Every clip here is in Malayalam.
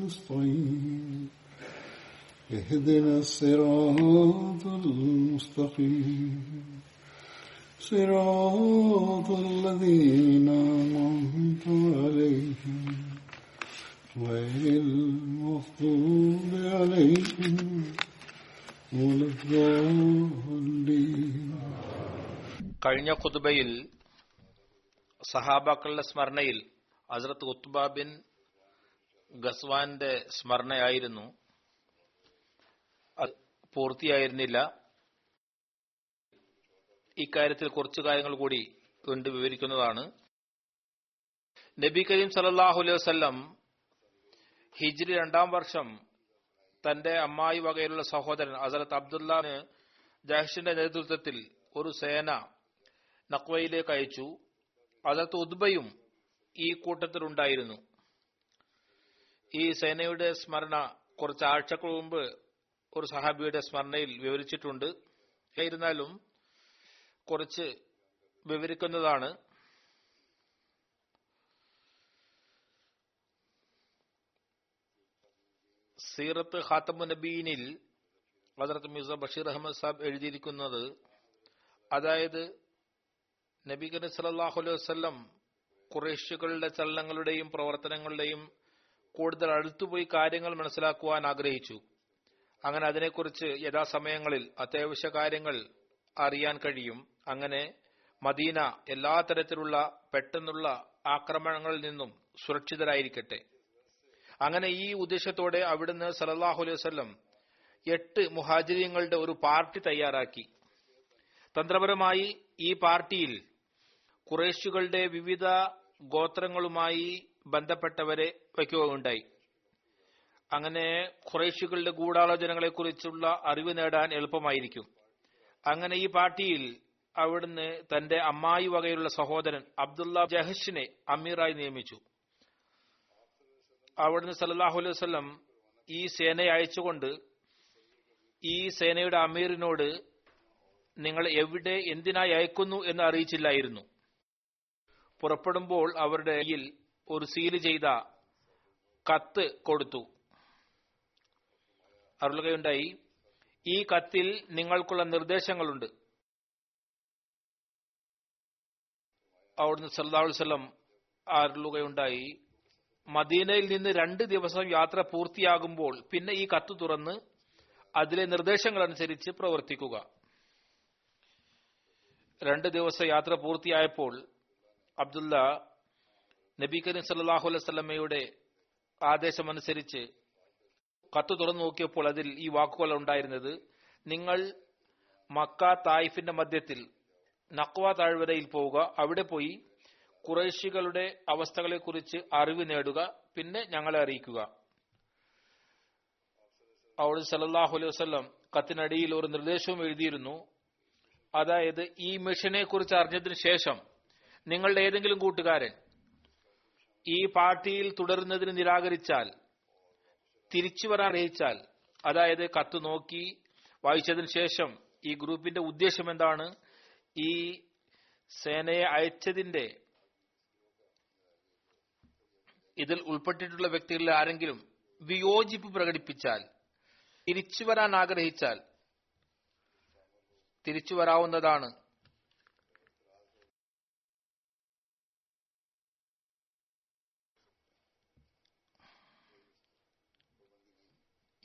نستعين اهدنا الصراط المستقيم صراط الذين أنعمت عليهم غير المغضوب عليهم ولا الضالين കഴിഞ്ഞ ഖുതുബയിൽ സഹാബാക്കളുടെ സ്മരണയിൽ ഹസ്രത്ത് ഉത്ബ ബിൻ ഗസ്വാന്റെ സ്മരണയായിരുന്നു. അത് പൂർത്തിയായിരുന്നില്ല. ഇക്കാര്യത്തിൽ കുറച്ചു കാര്യങ്ങൾ കൂടി കൊണ്ട് വിവരിക്കുന്നതാണ്. നബി കരീം സലല്ലാഹു അലൈഹി വസല്ലം ഹിജ്രി രണ്ടാം വർഷം തന്റെ അമ്മായി വകയിലുള്ള സഹോദരൻ അസലത്ത് അബ്ദുല്ലാന് ജഹഷിന്റെ നേതൃത്വത്തിൽ ഒരു സേന നക്വയിലേക്ക് അയച്ചു. അസലത്ത് ഉദ്ബയും ഈ കൂട്ടത്തിലുണ്ടായിരുന്നു. ഈ സേനയുടെ സ്മരണ കുറച്ച് ആഴ്ചകൾ മുമ്പ് ഒരു സഹാബിയുടെ സ്മരണയിൽ വിവരിച്ചിട്ടുണ്ട്. എന്നിരുന്നാലും കുറച്ച് വിവരിക്കുന്നതാണ്. സീറത്ത് ഖാത്തമു നബീനിൽ ഹസരത്ത് മിർസ ബഷീർ അഹമ്മദ് സാബ് എഴുതിയിരിക്കുന്നത് അതായത് നബി കരീം സല്ലല്ലാഹു അലൈഹി വസല്ലം കുറേശുകളുടെ ചലനങ്ങളുടെയും പ്രവർത്തനങ്ങളുടെയും കൂടുതൽ അടുത്തുപോയി കാര്യങ്ങൾ മനസ്സിലാക്കുവാൻ ആഗ്രഹിച്ചു. അങ്ങനെ അതിനെക്കുറിച്ച് യഥാസമയങ്ങളിൽ അത്യാവശ്യ കാര്യങ്ങൾ അറിയാൻ കഴിയും. അങ്ങനെ മദീന എല്ലാ തരത്തിലുള്ള പെട്ടെന്നുള്ള ആക്രമണങ്ങളിൽ നിന്നും സുരക്ഷിതരായിരിക്കട്ടെ. അങ്ങനെ ഈ ഉദ്ദേശത്തോടെ അവിടുന്ന് സലല്ലാഹു അലൈഹി വസല്ലം എട്ട് മുഹാജിര്യങ്ങളുടെ ഒരു പാർട്ടി തയ്യാറാക്കി. തന്ത്രപരമായി ഈ പാർട്ടിയിൽ കുറേശുകളുടെ വിവിധ ഗോത്രങ്ങളുമായി ബന്ധപ്പെട്ടവരെ വയ്ക്കുകയുണ്ടായി. അങ്ങനെ ഖുറൈശികളുടെ ഗൂഢാലോചനകളെ കുറിച്ചുള്ള അറിവ് നേടാൻ എളുപ്പമായിരിക്കും. അങ്ങനെ ഈ പാർട്ടിയിൽ അവിടുന്ന് തന്റെ അമ്മായി വകയിലുള്ള സഹോദരൻ അബ്ദുള്ള ജഹഷിനെ അമീറായി നിയമിച്ചു. അവിടുന്ന് സല്ലാഹു അലൈഹി വസ്ലം ഈ സേനയെ അയച്ചുകൊണ്ട് ഈ സേനയുടെ അമീറിനോട് നിങ്ങൾ എവിടെ എന്തിനായി അയക്കുന്നു എന്ന് അറിയിച്ചില്ലായിരുന്നു. പുറപ്പെടുമ്പോൾ അവരുടെ ഒരു സീൽ ചെയ്ത കത്ത് കൊടുത്തു. അരുളുകയുണ്ടായി ഈ കത്തിൽ നിങ്ങൾക്കുള്ള നിർദ്ദേശങ്ങളുണ്ട്. അവിടുന്ന് സല്ലാഹു വസ്ലം അരുളുകയുണ്ടായി മദീനയിൽ നിന്ന് രണ്ട് ദിവസം യാത്ര പൂർത്തിയാകുമ്പോൾ പിന്നെ ഈ കത്ത് തുറന്ന് അതിലെ നിർദ്ദേശങ്ങൾ അനുസരിച്ച് പ്രവർത്തിക്കുക. രണ്ട് ദിവസം യാത്ര പൂർത്തിയായപ്പോൾ അബ്ദുല്ല നബി കരീം സല്ലാഹു ആദേശം ആദേശമനുസരിച്ച് കത്ത് തുറന്നു നോക്കിയപ്പോൾ അതിൽ ഈ വാക്കുകൾ ഉണ്ടായിരുന്നത്. നിങ്ങൾ മക്ക തായിഫിന്റെ മധ്യത്തിൽ നക്വ താഴ്വരയിൽ പോവുക. അവിടെ പോയി കുറേശികളുടെ അവസ്ഥകളെക്കുറിച്ച് അറിവ് നേടുക. പിന്നെ ഞങ്ങളെ അറിയിക്കുക. അവിടെ സലല്ലാഹു അലൈഹി വസ്ലം കത്തിനടിയിൽ ഒരു നിർദ്ദേശവും എഴുതിയിരുന്നു. അതായത് ഈ മിഷനെ കുറിച്ച് അറിഞ്ഞതിന് ശേഷം നിങ്ങളുടെ ഏതെങ്കിലും കൂട്ടുകാരൻ ഈ പാർട്ടിയിൽ തുടരുന്നതിന് നിരാകരിച്ചാൽ തിരിച്ചു വരാൻ അറിയിച്ചാൽ അതായത് കത്ത് നോക്കി വായിച്ചതിന് ശേഷം ഈ ഗ്രൂപ്പിന്റെ ഉദ്ദേശം എന്താണ്? ഈ സേനയെ അയച്ചതിന്റെ ഇതിൽ ഉൾപ്പെട്ടിട്ടുള്ള വ്യക്തികളിൽ ആരെങ്കിലും വിയോജിപ്പ് പ്രകടിപ്പിച്ചാൽ തിരിച്ചു വരാൻ ആഗ്രഹിച്ചാൽ തിരിച്ചു വരാവുന്നതാണ്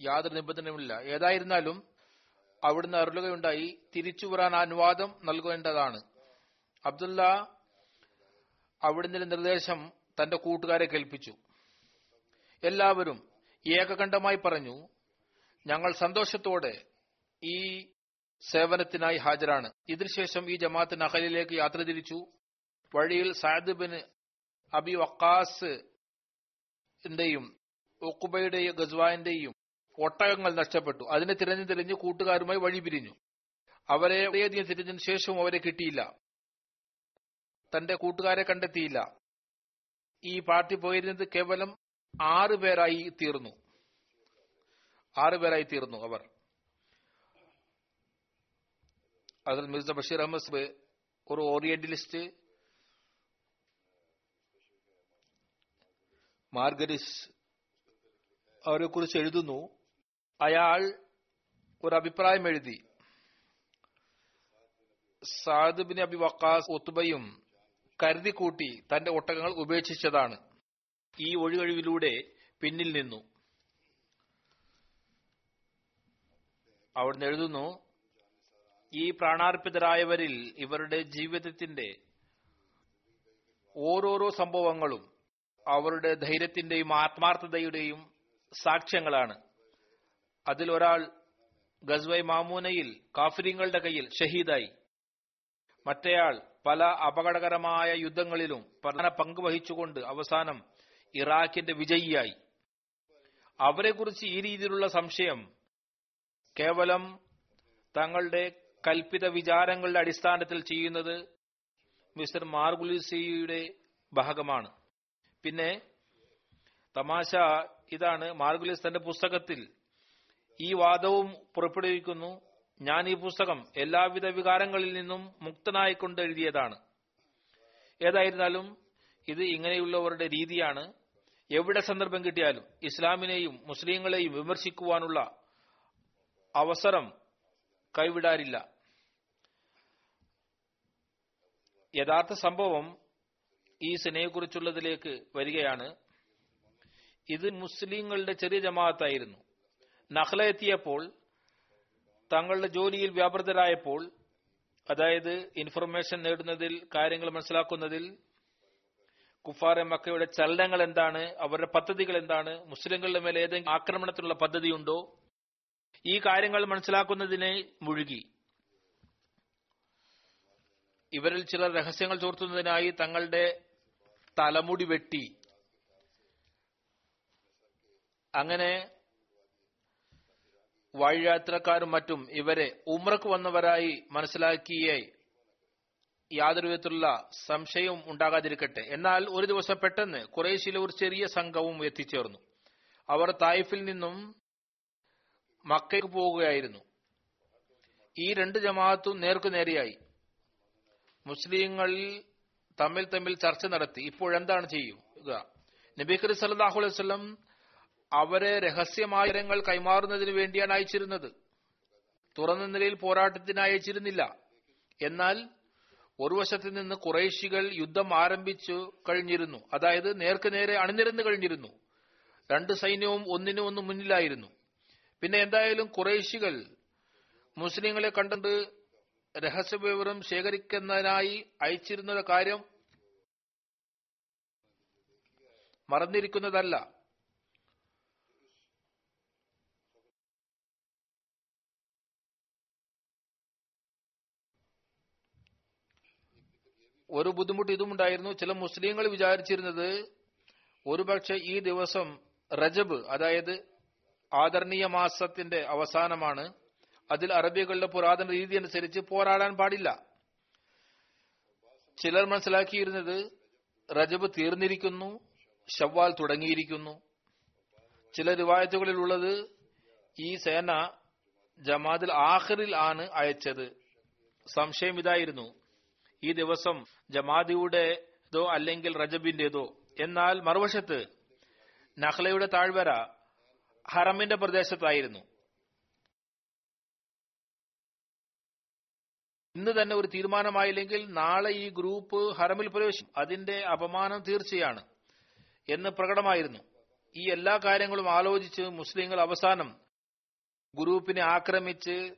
യാതൊരു നിബന്ധനയുമില്ല. ഏതായിരുന്നാലും അവിടുന്ന് അരുളുകയുണ്ടായി. തിരിച്ചു വരാൻ അനുവാദം നൽകേണ്ടതാണ്. അബ്ദുല്ല അവിടുന്ന് നിർദ്ദേശം തന്റെ കൂട്ടുകാരെ കേൾപ്പിച്ചു. എല്ലാവരും ഏകകണ്ഠമായി പറഞ്ഞു ഞങ്ങൾ സന്തോഷത്തോടെ ഈ സേവനത്തിനായി ഹാജരാണ്. ഇതിനുശേഷം ഈ ജമാഅത്ത് നഹലിലേക്ക് യാത്ര തിരിച്ചു. വഴിയിൽ സാദ് ബിൻ അബി വക്കാസ് ന്റെയും ഒക്കുബയുടെയും ഗസ്വാന്റെയും ഒട്ടകങ്ങൾ നഷ്ടപ്പെട്ടു. അതിനെ തിരഞ്ഞു തിരഞ്ഞ് കൂട്ടുകാരുമായി വഴി പിരിഞ്ഞു. അവരെ വളരെയധികം തിരഞ്ഞതിനു ശേഷവും അവരെ കിട്ടിയില്ല. തന്റെ കൂട്ടുകാരെ കണ്ടെത്തിയില്ല. ഈ പാർട്ടി പോയിരുന്നത് കേവലം ആറ് പേരായി തീർന്നു. ആറ് പേരായി തീർന്നു അവർ. അതിൽ മിർസ ബഷീർ അഹമ്മദ് ഒരു ഓറിയന്റലിസ്റ്റ് മാർഗരിസ് അവരെ കുറിച്ച് എഴുതുന്നു. അയാൾ ഒരു അഭിപ്രായം എഴുതി. സാദ് അബി വക്കാസ് ഒത്തുബയും കരുതി കൂട്ടി തന്റെ ഒട്ടകങ്ങൾ ഉപേക്ഷിച്ചതാണ്. ഈ ഒഴികഴിവിലൂടെ പിന്നിൽ നിന്നു. അവിടുന്ന് എഴുതുന്നു ഈ പ്രാണാർപ്പിതരായവരിൽ ഇവരുടെ ജീവിതത്തിന്റെ ഓരോരോ സംഭവങ്ങളും അവരുടെ ധൈര്യത്തിന്റെയും ആത്മാർത്ഥതയുടെയും സാക്ഷ്യങ്ങളാണ്. അതിലൊരാൾ ഗസ്വൈ മാമൂനയിൽ കാഫിരിങ്ങളുടെ കയ്യിൽ ഷഹീദായി. മറ്റേയാൾ പല അപകടകരമായ യുദ്ധങ്ങളിലും പ്രധാന പങ്ക് വഹിച്ചുകൊണ്ട് അവസാനം ഇറാഖിന്റെ വിജയിയായി. അവരെക്കുറിച്ച് ഈ രീതിയിലുള്ള സംശയം കേവലം തങ്ങളുടെ കൽപ്പിത വിചാരങ്ങളുടെ അടിസ്ഥാനത്തിൽ ചെയ്യുന്നത് മിസ്റ്റർ മാർഗുലിസിയുടെ ഭാഗമാണ്. പിന്നെ തമാശ ഇതാണ് മാർഗുലിസ് തന്റെ പുസ്തകത്തിൽ ഈ വാദവും പുറപ്പെടുവിക്കുന്നു. ഞാൻ ഈ പുസ്തകം എല്ലാവിധ വികാരങ്ങളിൽ നിന്നും മുക്തനായിക്കൊണ്ട് എഴുതിയതാണ്. ഏതായിരുന്നാലും ഇത് ഇങ്ങനെയുള്ളവരുടെ രീതിയാണ്. എവിടെ സന്ദർഭം കിട്ടിയാലും ഇസ്ലാമിനെയും മുസ്ലിങ്ങളെയും വിമർശിക്കുവാനുള്ള അവസരം കൈവിടാറില്ല. യഥാർത്ഥ സംഭവം ഈ സിനയെക്കുറിച്ചുള്ളതിലേക്ക് വരികയാണ്. ഇത് മുസ്ലിങ്ങളുടെ ചെറിയ ജമാഅത്തായിരുന്നു. നഹ്ല എത്തിയപ്പോൾ തങ്ങളുടെ ജോലിയിൽ വ്യാപൃതരായപ്പോൾ അതായത് ഇൻഫർമേഷൻ നേടുന്നതിൽ കാര്യങ്ങൾ മനസ്സിലാക്കുന്നതിൽ കുഫാറെ മക്കയുടെ ചലനങ്ങൾ എന്താണ് അവരുടെ പദ്ധതികൾ എന്താണ് മുസ്ലിങ്ങളുടെ മേലെ ഏതെങ്കിലും ആക്രമണത്തിനുള്ള പദ്ധതിയുണ്ടോ ഈ കാര്യങ്ങൾ മനസ്സിലാക്കുന്നതിനെ മുഴുകി. ഇവരിൽ ചില രഹസ്യങ്ങൾ ചോർത്തുന്നതിനായി തങ്ങളുടെ തലമുടി വെട്ടി. അങ്ങനെ വഴിയാത്രക്കാരും മറ്റും ഇവരെ ഉമ്രക്ക് വന്നവരായി മനസ്സിലാക്കിയേ യാതൊരു വിധത്തിലുള്ള സംശയവും ഉണ്ടാകാതിരിക്കട്ടെ. എന്നാൽ ഒരു ദിവസം പെട്ടെന്ന് കുറേശ്ശിയിലെ ഒരു ചെറിയ സംഘവും എത്തിച്ചേർന്നു. അവർ തായിഫിൽ നിന്നും മക്കയ്ക്ക് പോവുകയായിരുന്നു. ഈ രണ്ട് ജമാഅത്തും നേർക്കുനേരെയായി മുസ്ലിങ്ങളിൽ തമ്മിൽ തമ്മിൽ ചർച്ച നടത്തി. ഇപ്പോഴെന്താണ് ചെയ്യുക? നബി കരി സല്ലാഹു അലൈഹി വസല്ലം അവരെ രഹസ്യമായ വിവരങ്ങൾ കൈമാറുന്നതിന് വേണ്ടിയാണ് അയച്ചിരുന്നത്. തുറന്ന നിലയിൽ പോരാട്ടത്തിന് അയച്ചിരുന്നില്ല. എന്നാൽ ഒരു വശത്ത് നിന്ന് കുറേശികൾ യുദ്ധം ആരംഭിച്ചു കഴിഞ്ഞിരുന്നു. അതായത് നേർക്ക് നേരെ അണിനിരന്നു കഴിഞ്ഞിരുന്നു. രണ്ട് സൈന്യവും ഒന്നിനു ഒന്ന് മുന്നിലായിരുന്നു. പിന്നെ എന്തായാലും കുറേശികൾ മുസ്ലിങ്ങളെ കണ്ടത് രഹസ്യവിവരം ശേഖരിക്കുന്നതിനായി അയച്ചിരുന്ന കാര്യം മറന്നിരിക്കുന്നതല്ല. ഒരു ബുദ്ധിമുട്ട് ഇതുമുണ്ടായിരുന്നു ചില മുസ്ലിങ്ങൾ വിചാരിച്ചിരുന്നത് ഒരുപക്ഷെ ഈ ദിവസം റജബ് അതായത് ആദരണീയ മാസത്തിന്റെ അവസാനമാണ്. അതിൽ അറബികളുടെ പുരാതന രീതി അനുസരിച്ച് പോരാടാൻ പാടില്ല. ചിലർ മനസ്സിലാക്കിയിരുന്നത് റജബ് തീർന്നിരിക്കുന്നു ഷവ്വാൽ തുടങ്ങിയിരിക്കുന്നു. ചില റിവായത്തുകളിൽ ഉള്ളത് ഈ സേന ജമാദിൽ ആഖിറിൽ ആണ് അയച്ചത്. സംശയം ഇതായിരുന്നു. ഈ ദിവസം ജമാദിയുടേതോ അല്ലെങ്കിൽ റജബിന്റേതോ. എന്നാൽ മറുവശത്ത് നഹ്ലയുടെ താഴ്വര ഹറമിന്റെ പ്രദേശത്തായിരുന്നു. ഇന്ന് തന്നെ ഒരു തീരുമാനമായില്ലെങ്കിൽ നാളെ ഈ ഗ്രൂപ്പ് ഹറമിൽ പ്രവേശിക്കും. അതിന്റെ അപമാനം തീർച്ചയാണ് എന്ന് പ്രകടമായിരുന്നു. ഈ എല്ലാ കാര്യങ്ങളും ആലോചിച്ച് മുസ്ലിങ്ങൾ അവസാനം ഗ്രൂപ്പിനെ ആക്രമിച്ച്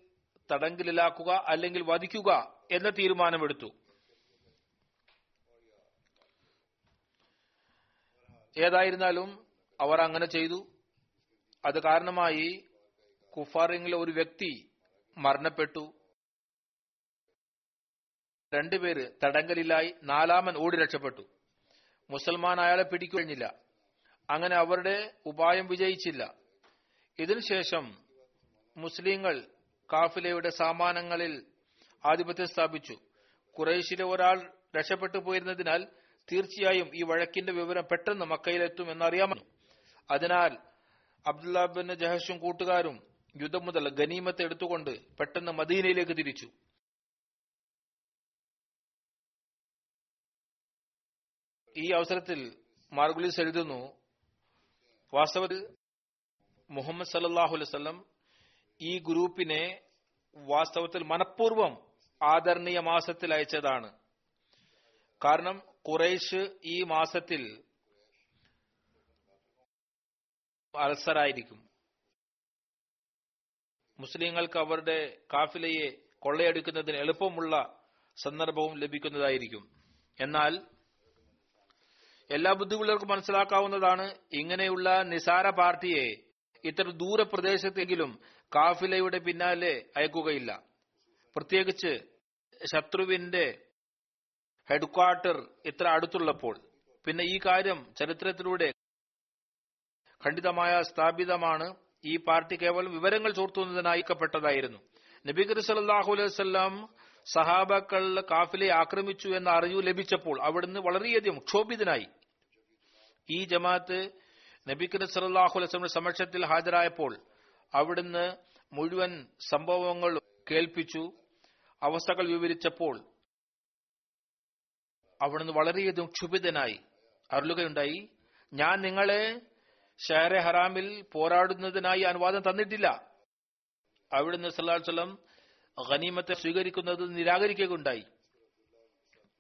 തടങ്കലിലാക്കുക അല്ലെങ്കിൽ വധിക്കുക എന്ന തീരുമാനമെടുത്തു. ഏതായിരുന്നാലും അവർ അങ്ങനെ ചെയ്തു. അത് കാരണമായി കുഫാറിങ്ങിലെ ഒരു വ്യക്തി മരണപ്പെട്ടു. രണ്ടുപേര് തടങ്കലിലായി നാലാമൻ ഓടി രക്ഷപ്പെട്ടു. മുസൽമാൻ അയാളെ പിടിക്കഴിഞ്ഞില്ല അങ്ങനെ അവരുടെ ഉപായം വിജയിച്ചില്ല. ഇതിനുശേഷം മുസ്ലിങ്ങൾ കാഫിലയുടെ സാമാനങ്ങളിൽ ആധിപത്യം സ്ഥാപിച്ചു. കുറേശിലെ ഒരാൾ രക്ഷപ്പെട്ടു പോയിരുന്നതിനാൽ തീർച്ചയായും ഈ വഴക്കിന്റെ വിവരം പെട്ടെന്ന് മക്കയിലെത്തും എന്നറിയാമല്ലോ അതിനാൽ അബ്ദുല്ലാബിൻ ജഹഷും കൂട്ടുകാരും യുദ്ധം മുതൽ ഗനീമത്ത് എടുത്തുകൊണ്ട് പെട്ടെന്ന് മദീനയിലേക്ക് തിരിച്ചു. ഈ അവസരത്തിൽ മാർഗുലീസ് എഴുതുന്നു വാസ്തവത്തിൽ മുഹമ്മദ് സല്ലാഹു അലൈവല്ലം ഈ ഗ്രൂപ്പിനെ വാസ്തവത്തിൽ മനഃപൂർവം ആദരണീയ മാസത്തിൽ അയച്ചതാണ്. കാരണം കുറേശ് ഈ മാസത്തിൽ അലസരായിരിക്കും മുസ്ലിങ്ങൾക്ക് അവരുടെ കാഫിലയെ കൊള്ളയടിക്കുന്നതിന് എളുപ്പമുള്ള സന്ദർഭവും ലഭിക്കുന്നതായിരിക്കും. എന്നാൽ എല്ലാ ബുദ്ധിമുട്ടുകൾക്കും മനസ്സിലാക്കാവുന്നതാണ് ഇങ്ങനെയുള്ള നിസാര പാർട്ടിയെ ഇത്ര ദൂരപ്രദേശത്തെങ്കിലും കാഫിലയുടെ പിന്നാലെ അയക്കുകയില്ല. പ്രത്യേകിച്ച് ശത്രുവിന്റെ ഹെഡ്ക്വാർട്ടർ ഇത്ര അടുത്തുള്ളപ്പോൾ. പിന്നെ ഈ കാര്യം ചരിത്രത്തിലൂടെ ഖണ്ഡിതമായ സ്ഥാപിതമാണ്. ഈ പാർട്ടി കേവലം വിവരങ്ങൾ ചോർത്തുന്നതിനായിക്കപ്പെട്ടതായിരുന്നു നബി കരി സല്ലാഹു അലൈവല്ലാം സഹാബാക്കൾ കാഫിലെ ആക്രമിച്ചു എന്ന അറിവ് ലഭിച്ചപ്പോൾ അവിടുന്ന് വളരെയധികം ക്ഷോഭിതനായി. ഈ ജമാഅത്ത് നബി കരി സല്ലാഹു അലൈഹി വസ്ലമിന്റെ സമക്ഷത്തിൽ ഹാജരായപ്പോൾ അവിടുന്ന് മുഴുവൻ സംഭവങ്ങൾ കേൾപ്പിച്ചു. അവസ്ഥകൾ വിവരിച്ചപ്പോൾ അവിടുന്ന് വളരെയധികം ക്ഷുഭിതനായി. അരുളുകയുണ്ടായി ഞാൻ നിങ്ങളെ ഷഹറെ ഹറാമിൽ പോരാടുന്നതിനായി അനുവാദം തന്നിട്ടില്ല. അവിടുന്ന് സല്ലാസ്ലം ഖനീമത്തെ സ്വീകരിക്കുന്നത് നിരാകരിക്കുകയുണ്ടായി.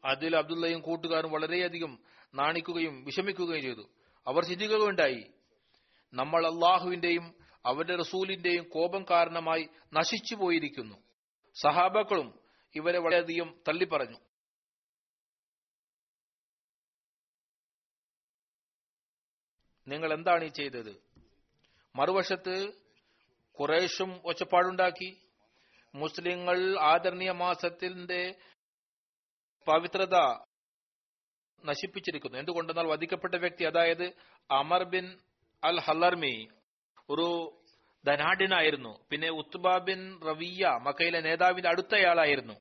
അതിൽ അബ്ദുള്ളയും കൂട്ടുകാരും വളരെയധികം നാണിക്കുകയും വിഷമിക്കുകയും ചെയ്തു. അവർ ചിന്തിക്കുകയുണ്ടായി നമ്മൾ അള്ളാഹുവിന്റെയും അവന്റെ റസൂലിന്റെയും കോപം കാരണമായി നശിച്ചു പോയിരിക്കുന്നു. സഹാബാക്കളും ഇവരെ വളരെയധികം തള്ളിപ്പറഞ്ഞു. നിങ്ങൾ എന്താണ് ഈ ചെയ്തത്? മറുവശത്ത് കുറേശും ഒച്ചപ്പാടുണ്ടാക്കി. മുസ്ലിങ്ങൾ ആദരണീയ മാസത്തിന്റെ പവിത്രത നശിപ്പിച്ചിരിക്കുന്നു. എന്തുകൊണ്ടെന്നാൽ വധിക്കപ്പെട്ട വ്യക്തി അതായത് അമർ ബിൻ അൽ ഹലർമി ഒരു ധനാഢ്യനായിരുന്നു. പിന്നെ ഉത്ബ ബിൻ റവിയ മക്കയിലെ നേതാവിന്റെ അടുത്തയാളായിരുന്നു.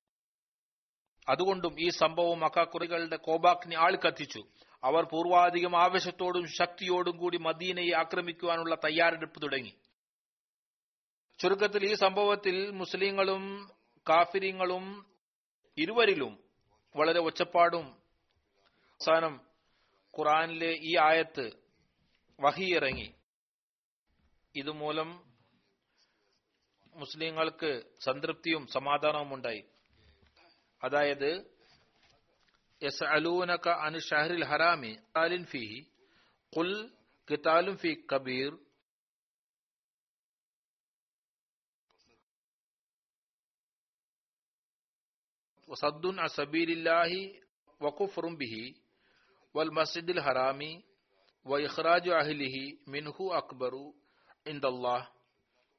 അതുകൊണ്ടും ഈ സംഭവം മക്കാക്കുറികളുടെ കോബാക്കിനെ ആൾ കത്തിച്ചു. അവർ പൂർവാധികം ആവേശത്തോടും ശക്തിയോടും കൂടി മദീനയെ ആക്രമിക്കുവാനുള്ള തയ്യാറെടുപ്പ് തുടങ്ങി. ചുരുക്കത്തിൽ ഈ സംഭവത്തിൽ മുസ്ലിങ്ങളും കാഫിരിങ്ങളും ഇരുവരിലും വളരെ ഒച്ചപ്പാടും അവസാനം ഖുറാനിലെ ഈ ആയത്ത് വഹിയിറങ്ങി. ഇതുമൂലം മുസ്ലിങ്ങൾക്ക് സംതൃപ്തിയും സമാധാനവും ഉണ്ടായി അതായത് يسألونك عن الشهر الحرام قال فيه قل قتال في كبير. وصد عن سبيل الله وكفر به والمسجد الحرام وإخراج أهله منه أكبر عند الله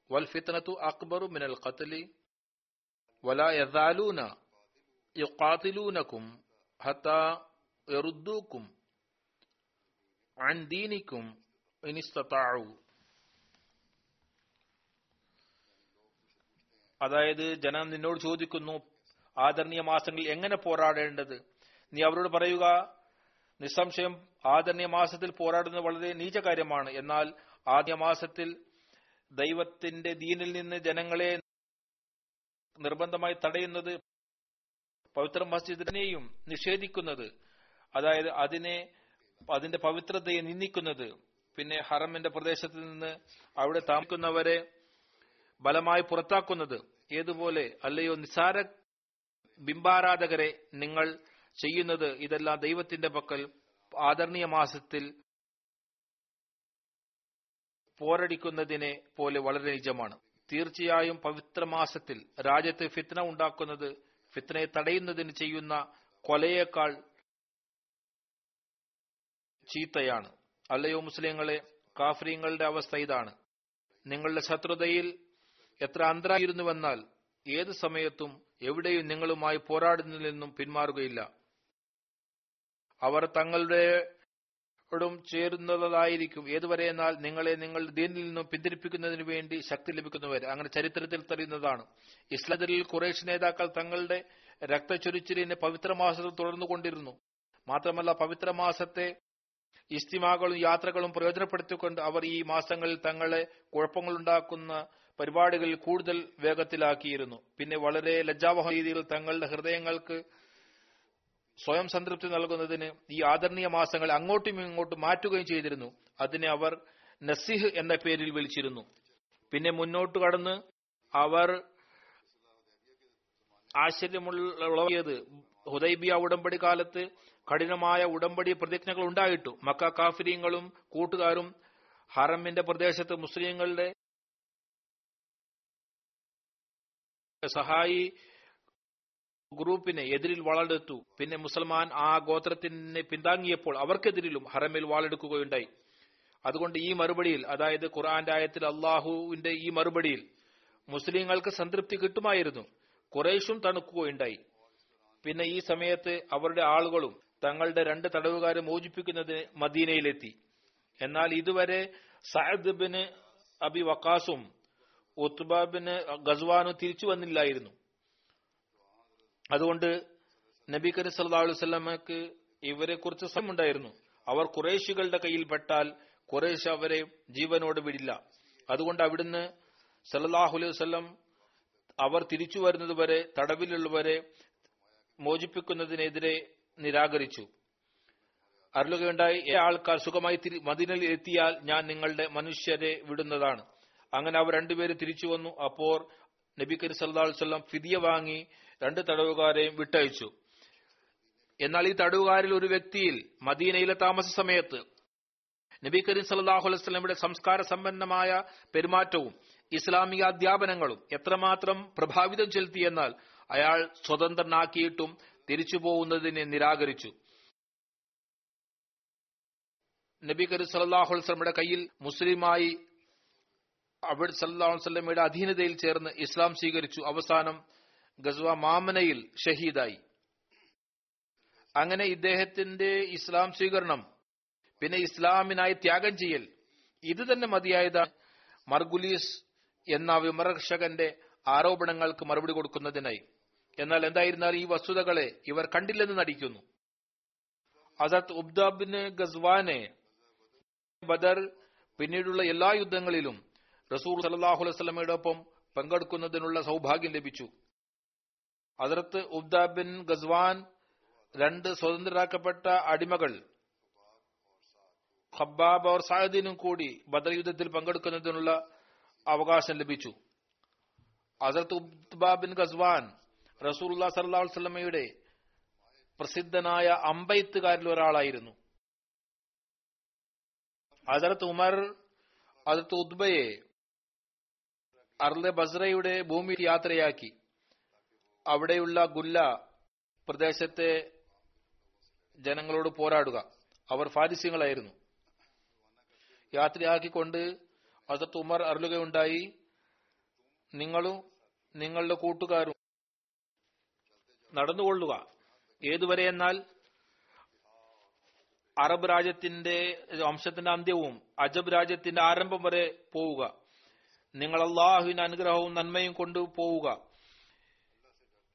والفتنة أكبر من القتل. ولا يزالون يقاتلونكم حتى يردوكم عن دينكم إن استطاعوا അതായത് ജനം നിന്നോട് ചോദിക്കുന്നു ആദരണീയ മാസങ്ങളിൽ എങ്ങനെ പോരാടേണ്ടത് നീ അവരോട് പറയുക നിസ്സംശയം ആദരണീയ മാസത്തിൽ പോരാടുന്നത് വളരെ നീച കാര്യമാണ് എന്നാൽ ആദ്യ മാസത്തിൽ ദൈവത്തിന്റെ ദീനിൽ നിന്ന് ജനങ്ങളെ നിർബന്ധമായി തടയുന്നത് പവിത്ര മസ്ജിദിനെയും നിഷേധിക്കുന്നത് അതായത് അതിനെ അതിന്റെ പവിത്രതയെ നിന്ദിക്കുന്നത്. പിന്നെ ഹറമിന്റെ പ്രദേശത്ത് നിന്ന് അവിടെ താമസിക്കുന്നവരെ ബലമായി പുറത്താക്കുന്നത്. ഏതുപോലെ അല്ലയോ നിസാര ബിംബാരാധകരെ നിങ്ങൾ ചെയ്യുന്നത് ഇതെല്ലാം ദൈവത്തിന്റെ പക്കൽ ആദരണീയ മാസത്തിൽ പോരടിക്കുന്നതിനെ പോലെ വളരെ നിജമാണ്. തീർച്ചയായും പവിത്ര മാസത്തിൽ രാജ്യത്ത് ഫിത്ന ഉണ്ടാക്കുന്നത് ഫിത്നയെ തടയുന്നതിന് ചെയ്യുന്ന കൊലയേക്കാൾ ചീത്തയാണ്. അല്ലയോ മുസ്ലിങ്ങളെ കാഫ്രീങ്ങളുടെ അവസ്ഥ ഇതാണ്. നിങ്ങളുടെ ശത്രുതയിൽ എത്ര അന്തരായിരുന്നുവെന്നാൽ ഏത് സമയത്തും എവിടെയും നിങ്ങളുമായി പോരാടുന്നതിൽ നിന്നും പിന്മാറുകയില്ല. അവർ തങ്ങളുടെ ടും ചേരുന്നതായിരിക്കും. ഏതുവരെ എന്നാൽ നിങ്ങളെ നിങ്ങളുടെ ദീനിൽ നിന്നും പിന്തിരിപ്പിക്കുന്നതിന് വേണ്ടി ശക്തി ലഭിക്കുന്നവരെ അങ്ങനെ ചരിത്രത്തിൽ തെളിയുന്നതാണ്. ഇസ്ലാദിൽ കുറേഷ് നേതാക്കൾ തങ്ങളുടെ രക്തച്ചൊരിച്ചിലിനെ പവിത്ര മാസത്തിൽ തുടർന്നുകൊണ്ടിരുന്നു. മാത്രമല്ല പവിത്രമാസത്തെ ഇസ്തിമാകളും യാത്രകളും പ്രയോജനപ്പെടുത്തിക്കൊണ്ട് അവർ ഈ മാസങ്ങളിൽ തങ്ങളെ കുഴപ്പങ്ങളുണ്ടാക്കുന്ന പരിപാടികളിൽ കൂടുതൽ വേഗത്തിലാക്കിയിരുന്നു. പിന്നെ വളരെ ലജ്ജാവഹ രീതിയിൽ തങ്ങളുടെ ഹൃദയങ്ങൾക്ക് സ്വയം സംതൃപ്തി നൽകുന്നതിന് ഈ ആദരണീയ മാസങ്ങൾ അങ്ങോട്ടും ഇങ്ങോട്ടും മാറ്റുകയും ചെയ്തിരുന്നു. അതിനെ അവർ നസിഹ് എന്ന പേരിൽ വിളിച്ചിരുന്നു. പിന്നെ മുന്നോട്ട് കടന്ന് അവർ ആശ്ചര്യമുള്ളത് ഹുദൈബിയ ഉടമ്പടി കാലത്ത് കഠിനമായ ഉടമ്പടി പ്രതിജ്ഞകൾ ഉണ്ടായിട്ടു. മക്ക കാഫിരിയങ്ങളും കൂട്ടുകാരും ഹറമിന്റെ പ്രദേശത്ത് മുസ്ലിങ്ങളുടെ സഹായി ഗ്രൂപ്പിനെ എതിരിൽ വാളെടുത്തു. പിന്നെ മുസൽമാൻ ആ ഗോത്രത്തിനെ പിന്താങ്ങിയപ്പോൾ അവർക്കെതിരിലും ഹറമിൽ വാളെടുക്കുകയുണ്ടായി. അതുകൊണ്ട് ഈ മറുപടിയിൽ അതായത് ഖുർആന്റെ ആയത്തിൽ അള്ളാഹുവിന്റെ ഈ മറുപടിയിൽ മുസ്ലിങ്ങൾക്ക് സംതൃപ്തി കിട്ടുമായിരുന്നു. കുറേശും തണുക്കുകയുണ്ടായി. പിന്നെ ഈ സമയത്ത് അവരുടെ ആളുകളും തങ്ങളുടെ രണ്ട് തടവുകാരെ മോചിപ്പിക്കുന്നതിന് മദീനയിലെത്തി. എന്നാൽ ഇതുവരെ സഅദ് ബിന് അബി വക്കാസും ഉത്ബ ബിന് ഗസ്വാനും തിരിച്ചു വന്നില്ലായിരുന്നു. അതുകൊണ്ട് നബി കരീം സല്ലല്ലാഹു അലൈഹി വസല്ലമക്ക് ഇവരെ കുറിച്ച് സമയമുണ്ടായിരുന്നു അവർ കുറേശികളുടെ കയ്യിൽ പെട്ടാൽ കുറേശ് അവരെ ജീവനോട് വിടില്ല. അതുകൊണ്ട് അവിടുന്ന് സല്ലല്ലാഹു അലൈഹി വസല്ലം അവർ തിരിച്ചു വരുന്നതുവരെ തടവിലുള്ളവരെ മോചിപ്പിക്കുന്നതിനെതിരെ നിരാകരിച്ചു. അരുളുകയുണ്ടായി ഏ ആൾക്കാർ സുഖമായി തിരി- എത്തിയാൽ ഞാൻ നിങ്ങളുടെ മനുഷ്യരെ വിടുന്നതാണ്. അങ്ങനെ അവർ രണ്ടുപേര് തിരിച്ചു വന്നു. അപ്പോൾ നബി കരി വസല്ലം ഫിദിയ വാങ്ങി. രണ്ട് തടവുകാരെയും വിട്ടയച്ചു. എന്നാൽ ഈ തടവുകാരിൽ ഒരു വ്യക്തിയിൽ മദീനയിലെ താമസ സമയത്ത് നബി കരീം സല്ലാഹു അലൈഹി വസല്ലമയുടെ സംസ്കാര സമ്പന്നമായ പെരുമാറ്റവും ഇസ്ലാമിക അധ്യാപനങ്ങളും എത്രമാത്രം പ്രഭാവിതം ചെലുത്തിയെന്നാൽ അയാൾ സ്വതന്ത്രനാക്കിയിട്ടും തിരിച്ചു പോകുന്നതിനെ നിരാകരിച്ചു. നബി കരീം സല്ലല്ലാഹു അലൈഹി വസല്ലമയുടെ കയ്യിൽ മുസ്ലിമായി അബിഡ് വസല്ലമയുടെ അധീനതയിൽ ചേർന്ന് ഇസ്ലാം സ്വീകരിച്ചു. അവസാനം ഗസ്വ മാമനയിൽ ഷഹീദായി. അങ്ങനെ ഇദ്ദേഹത്തിന്റെ ഇസ്ലാം സ്വീകരണം പിന്നെ ഇസ്ലാമിനായി ത്യാഗം ചെയ്യൽ ഇത് തന്നെ മതിയായതാണ് മർഗുലീസ് എന്ന വിമർശകന്റെ ആരോപണങ്ങൾക്ക് മറുപടി കൊടുക്കുന്നതിനായി. എന്നാൽ എന്തായിരുന്നാലും ഈ വസ്തുതകളെ ഇവർ കണ്ടില്ലെന്ന് നടിക്കുന്നു. അസത്ത് ഉബ്ദാബിന് ഗസ്വാനെ ബദർ പിന്നീടുള്ള എല്ലാ യുദ്ധങ്ങളിലും റസൂർ സലാഹു അലൈവലമയുടെ ഒപ്പം പങ്കെടുക്കുന്നതിനുള്ള സൗഭാഗ്യം ലഭിച്ചു. അതിർത്ത് ഉബ്ദ ബിൻ ഗസ്വാൻ രണ്ട് സ്വതന്ത്രരാക്കപ്പെട്ട അടിമകൾ ഖബ്ബാബ് ഓർ സാഹദീനും കൂടി ബദർ യുദ്ധത്തിൽ പങ്കെടുക്കുന്നതിനുള്ള അവകാശം ലഭിച്ചു. അസർത്ത് ഉബ്ബ ബിൻ ഗസ്വാൻ റസൂല്ലാ സല്ലാ വല്ലമയുടെ പ്രസിദ്ധനായ അമ്പയത്തുകാരിൽ ഒരാളായിരുന്നു. അസർത്ത് ഉമർ അതിർത്ത് ഉദ്ബയെ അർലെ ബസ്രയുടെ ഭൂമി യാത്രയാക്കി. അവിടെയുള്ള ഗുല്ല പ്രദേശത്തെ ജനങ്ങളോട് പോരാടുക. അവർ ഫാരിസ്യങ്ങളായിരുന്നു. യാത്രയാക്കിക്കൊണ്ട് അതത് ഉമർ അരുളുകയുണ്ടായി. നിങ്ങളും നിങ്ങളുടെ കൂട്ടുകാരും നടന്നുകൊള്ളുക. ഏതുവരെ എന്നാൽ അറബ് രാജ്യത്തിന്റെ വംശത്തിന്റെ അന്ത്യവും അജബ് രാജ്യത്തിന്റെ ആരംഭം വരെ പോവുക. നിങ്ങൾ അള്ളാഹുവിന്റെ അനുഗ്രഹവും നന്മയും കൊണ്ട് പോവുക.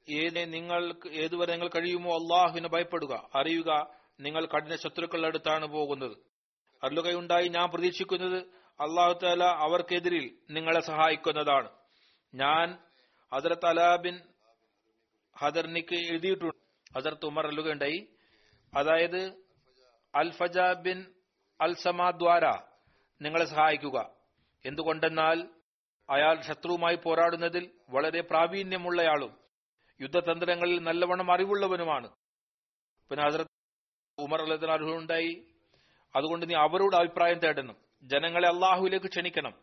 ഏത് നിങ്ങൾ ഏതുവരെ നിങ്ങൾ കഴിയുമോ അള്ളാഹുവിനെ ഭയപ്പെടുക. അറിയുക നിങ്ങൾ കഠിന ശത്രുക്കളുടെ അടുത്താണ് പോകുന്നത്. അല്ലുകയുണ്ടായി ഞാൻ പ്രതീക്ഷിക്കുന്നത് അള്ളാഹു താല അവർക്കെതിരിൽ നിങ്ങളെ സഹായിക്കുന്നതാണ്. ഞാൻ ഹസരത്ത് അലാബിൻ ഹദർനിക്ക് എഴുതിയിട്ടുണ്ട്. ഹസരത്ത് ഉമർ അല്ലുകയുണ്ടായി അതായത് അൽഫജ ബിൻ അൽസമാ ദ്വാര നിങ്ങളെ സഹായിക്കുക. എന്തുകൊണ്ടെന്നാൽ അയാൾ ശത്രുവുമായി പോരാടുന്നതിൽ വളരെ പ്രാവീണ്യമുള്ളയാളും യുദ്ധതന്ത്രങ്ങളിൽ നല്ലവണ്ണം അറിവുള്ളവനുമാണ്. പിന്നെ ഹസരത്ത് ഉമർ അലഹുണ്ടായി അതുകൊണ്ട് നീ അവരോട് അഭിപ്രായം തേടണം. ജനങ്ങളെ അള്ളാഹുവിലേക്ക് ക്ഷണിക്കണം.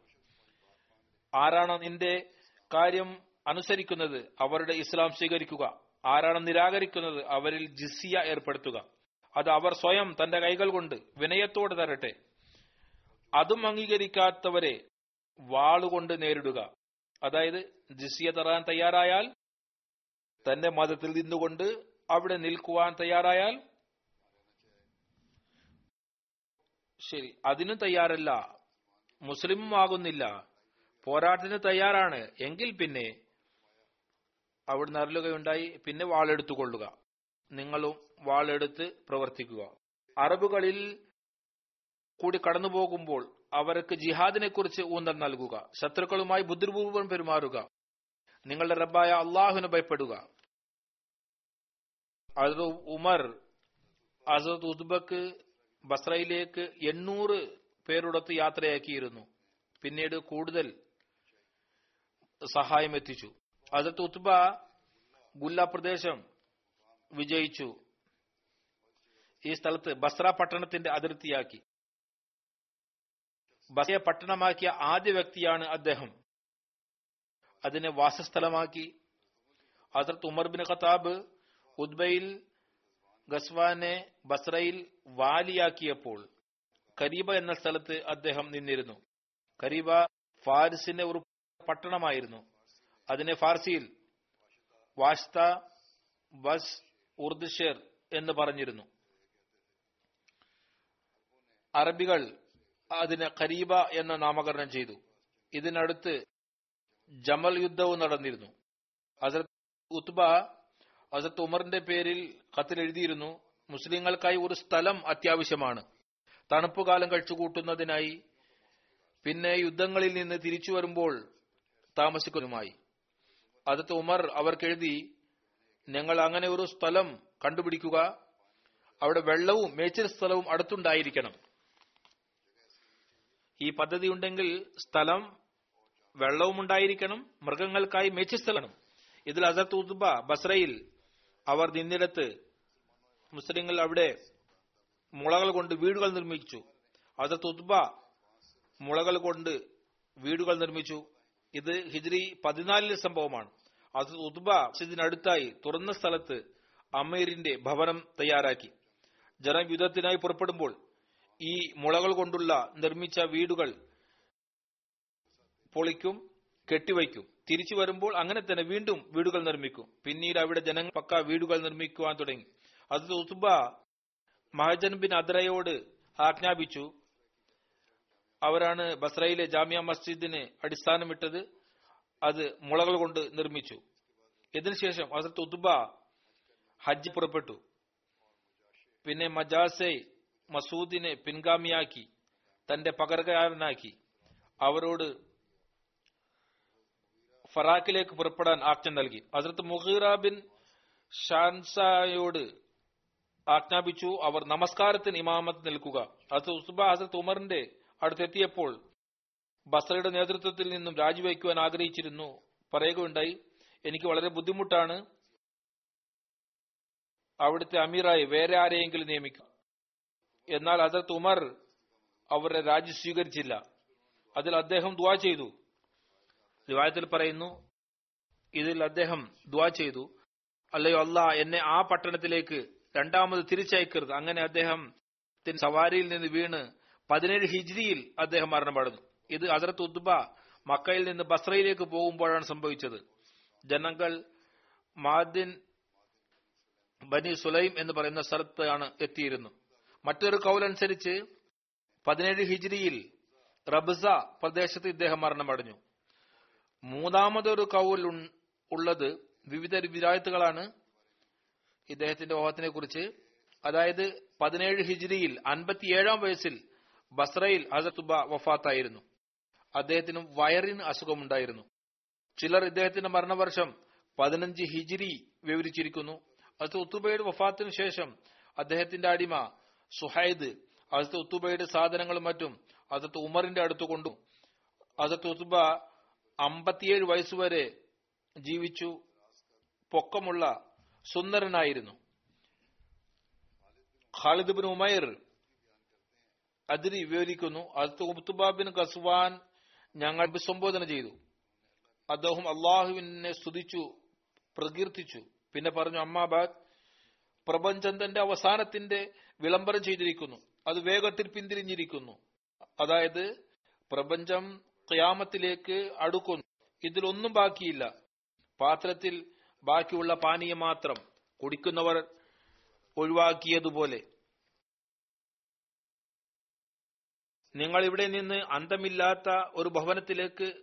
ആരാണ് നിന്റെ കാര്യം അനുസരിക്കുന്നത്? അവരുടെ ഇസ്ലാം സ്വീകരിക്കുക. ആരാണ് നിരാകരിക്കുന്നത്? അവരിൽ ജിസിയ ഏർപ്പെടുത്തുക. അത് അവർ സ്വയം തന്റെ കൈകൾ കൊണ്ട് വിനയത്തോടെ തരട്ടെ. അതും അംഗീകരിക്കാത്തവരെ വാളുകൊണ്ട് നേരിടുക. അതായത് ജിസിയ തറാൻ തയ്യാറായാൽ തന്റെ മതത്തിൽ നിന്നുകൊണ്ട് അവിടെ നിൽക്കുവാൻ തയ്യാറായാൽ? ശരി അതിനും തയ്യാറല്ല. മുസ്ലിമും ആകുന്നില്ല. പോരാട്ടത്തിന് തയ്യാറാണ്. എങ്കിൽ പിന്നെ അവിടുന്ന് അറിയുകയുണ്ടായി പിന്നെ വാളെടുത്തുകൊള്ളുക നിങ്ങളും വാളെടുത്ത് പ്രവർത്തിക്കുക. അറബുകളിൽ കൂടി കടന്നു പോകുമ്പോൾ അവർക്ക് ജിഹാദിനെ കുറിച്ച് ഊന്നൽ നൽകുക. ശത്രുക്കളുമായി ബുദ്ധിപൂർവം പെരുമാറുക. നിങ്ങളുടെ റബ്ബായ അള്ളാഹുവിന് ഭയപ്പെടുക. അത് ഉമർ അസദ് ഉദ്ബക്ക് ബസ്രയിലേക്ക് എണ്ണൂറ് പേരോടൊത്ത് യാത്രയാക്കിയിരുന്നു. പിന്നീട് കൂടുതൽ സഹായം എത്തിച്ചു. അതത് ഉത്ബ ഗുല്ല പ്രദേശം വിജയിച്ചു. ഈ സ്ഥലത്ത് ബസ്ര പട്ടണത്തിന്റെ അതിർത്തിയാക്കി. ബസ്രയെ പട്ടണമാക്കിയ ആദ്യ വ്യക്തിയാണ് അദ്ദേഹം. അതിനെ വാസസ്ഥലമാക്കി. ഹസരത്ത് ഉമർ ബിൻ ഖത്താബ് ഉദ്ബയിൽ ഗസ്വാനെ ബസ്രയിൽ വാലിയാക്കിയപ്പോൾ കരീബ എന്ന സ്ഥലത്ത് അദ്ദേഹം നിന്നിരുന്നു. കരീബ ഫാരിസിന്റെ ഒരു പട്ടണമായിരുന്നു. അതിനെ ഫാർസിയിൽ വാഷ്ത ബസ് ഉർദുഷേർ എന്ന് പറഞ്ഞിരുന്നു. അറബികൾ അതിന് കരീബ എന്ന നാമകരണം ചെയ്തു. ഇതിനടുത്ത് ജമൽ യുദ്ധവും നടന്നിരുന്നു. ഹസരത്ത് ഉത്ബ ഹസരത്ത് ഉമറിന്റെ പേരിൽ കത്തിലെഴുതിയിരുന്നു മുസ്ലിങ്ങൾക്കായി ഒരു സ്ഥലം അത്യാവശ്യമാണ്. തണുപ്പുകാലം കഴിച്ചുകൂട്ടുന്നതിനായി പിന്നെ യുദ്ധങ്ങളിൽ നിന്ന് തിരിച്ചു വരുമ്പോൾ താമസിക്കുന്നതുമായി. അതത്ത് ഉമർ അവർക്കെഴുതി ഞങ്ങൾ അങ്ങനെ ഒരു സ്ഥലം കണ്ടുപിടിക്കുക. അവിടെ വെള്ളവും മേച്ചിൽ സ്ഥലവും അടുത്തുണ്ടായിരിക്കണം. ഈ പദ്ധതി ഉണ്ടെങ്കിൽ സ്ഥലം വെള്ളവും ഉണ്ടായിരിക്കണം മൃഗങ്ങൾക്കായി മേച്ചിസ്ഥലണം. ഇതിൽ അസത്ത് ഉദ്ബ ബസ്രയിൽ അവർ നിന്നിടത്ത് മുസ്ലിങ്ങൾ അവിടെ മുളകൾ കൊണ്ട് വീടുകൾ നിർമ്മിച്ചു. അസത്ത് ഉദ്ബ മുളകൾ കൊണ്ട് വീടുകൾ നിർമ്മിച്ചു. ഇത് ഹിജ്രി പതിനാലിലെ സംഭവമാണ്. അത് ഉദ്ബ ഇതിനടുത്തായി തുറന്ന സ്ഥലത്ത് അമീറിന്റെ ഭവനം തയ്യാറാക്കി. ജനം യുദ്ധത്തിനായി പുറപ്പെടുമ്പോൾ ഈ മുളകൾ കൊണ്ടുള്ള നിർമ്മിച്ച വീടുകൾ പൊളിക്കും കെട്ടിവയ്ക്കും. തിരിച്ചു വരുമ്പോൾ അങ്ങനെ തന്നെ വീണ്ടും വീടുകൾ നിർമ്മിക്കും. പിന്നീട് അവിടെ ജനങ്ങൾ പക്ക വീടുകൾ നിർമ്മിക്കുവാൻ തുടങ്ങി. അത് ഉസുബ മഹജൻ ബിൻ അദ്രയോട് ആജ്ഞാപിച്ചു. അവരാണ് ബസ്രയിലെ ജാമ്യ മസ്ജിദിന് അടിസ്ഥാനമിട്ടത്. അത് മുളകൾ കൊണ്ട് നിർമ്മിച്ചു. ഇതിനുശേഷം ഹസരത്ത് ഉത്തുബ ഹജ്ജ് പുറപ്പെട്ടു. പിന്നെ മജാസെ മസൂദിനെ പിൻഗാമിയാക്കി. തന്റെ പകരക്കാരനാക്കി അവരോട് ഫറാക്കിലേക്ക് പുറപ്പെടാൻ ആജ്ഞ നൽകി. ഹസരത്ത് മുഹീറ ബിൻ ഷാൻസായോട് ആജ്ഞാപിച്ചു. അവർ നമസ്കാരത്തിന് ഇമാമത്ത് നിൽക്കുക. ഹസരത്ത് ഉസ്ബ ഹസരത്ത് ഉമറിന്റെ അടുത്തെത്തിയപ്പോൾ ബസറയുടെ നേതൃത്വത്തിൽ നിന്നും രാജിവെക്കുവാൻ ആഗ്രഹിച്ചിരുന്നു. പറയുകയുണ്ടായി എനിക്ക് വളരെ ബുദ്ധിമുട്ടാണ്. അവിടുത്തെ അമീറായി വേറെ ആരെയെങ്കിലും നിയമിക്കും. എന്നാൽ ഹസരത്ത് ഉമർ അവരുടെ രാജി സ്വീകരിച്ചില്ല. അതിൽ അദ്ദേഹം ദുവാ ചെയ്തു. റിവായത്തിൽ പറയുന്നു ഇതിൽ അദ്ദേഹം ദ്വാ ചെയ്തു. അല്ലയോ അല്ല എന്നെ ആ പട്ടണത്തിലേക്ക് രണ്ടാമത് തിരിച്ചയക്കരുത്. അങ്ങനെ അദ്ദേഹം സവാരിയിൽ നിന്ന് വീണ് പതിനേഴ് ഹിജ്രിയിൽ അദ്ദേഹം മരണപ്പെടുന്നു. ഇത് അതിർത്ത് ഉദ്ബ മക്കയിൽ നിന്ന് ബസ്രയിലേക്ക് പോകുമ്പോഴാണ് സംഭവിച്ചത്. ജനങ്ങൾ മാദിൻ ബനി സുലൈം എന്ന് പറയുന്ന സ്ഥലത്താണ് എത്തിയിരുന്നു. മറ്റൊരു കൗലനുസരിച്ച് പതിനേഴ് ഹിജ്രിയിൽ റബ്സ പ്രദേശത്ത് ഇദ്ദേഹം മരണമടഞ്ഞു. മൂന്നാമതൊരു കൗൽ ഉള്ളത് വിവിധ വിരായത്തുകളാണ്. ഇദ്ദേഹത്തിന്റെ ഓഹത്തിനെ കുറിച്ച് അതായത് പതിനേഴ് ഹിജ്രിയിൽ അൻപത്തിയേഴാം വയസ്സിൽ ബസ്രയിൽ ഹസത്തുബ വഫാത്തായിരുന്നു. അദ്ദേഹത്തിന് വയറിന് അസുഖമുണ്ടായിരുന്നു. ചിലർ ഇദ്ദേഹത്തിന്റെ മരണവർഷം പതിനഞ്ച് ഹിജിരി വിവരിച്ചിരിക്കുന്നു. അത് ഉത്തുബയുടെ വഫാത്തിന് ശേഷം അദ്ദേഹത്തിന്റെ അടിമ സുഹൈദ് അസത്ത് ഉത്തുബയുടെ സാധനങ്ങളും മറ്റും അസത്ത് ഉമറിന്റെ അടുത്ത് കൊണ്ടു. അസത്ത് ഉത്തുബ അമ്പത്തിയേഴ് വയസ്സുവരെ ജീവിച്ചു പൊക്കമുള്ള സുന്ദരനായിരുന്നു. ഖാലിദ് ബിൻ ഉമൈർ അതിരി വിവരിക്കുന്നു അതുബാബിൻ ഖസ്വാൻ ഞങ്ങൾ അഭിസംബോധന ചെയ്തു. അദ്ദേഹം അള്ളാഹുവിനെ സ്തുതിച്ചു പ്രകീർത്തിച്ചു. പിന്നെ പറഞ്ഞു അമ്മാബാദ് പ്രപഞ്ചം തന്റെ അവസാനത്തിന്റെ വിളംബരം ചെയ്തിരിക്കുന്നു. അത് വേഗത്തിൽ പിന്തിരിഞ്ഞിരിക്കുന്നു. അതായത് പ്രപഞ്ചം ക്യാമത്തിലേക്ക് അടുക്കുന്നു. ഇതിലൊന്നും ബാക്കിയില്ല. പാത്രത്തിൽ ബാക്കിയുള്ള പാനീയം മാത്രം കുടിക്കുന്നവർ ഒഴിവാക്കിയതുപോലെ. നിങ്ങൾ ഇവിടെ നിന്ന് അന്തമില്ലാത്ത ഒരു ഭവനത്തിലേക്ക്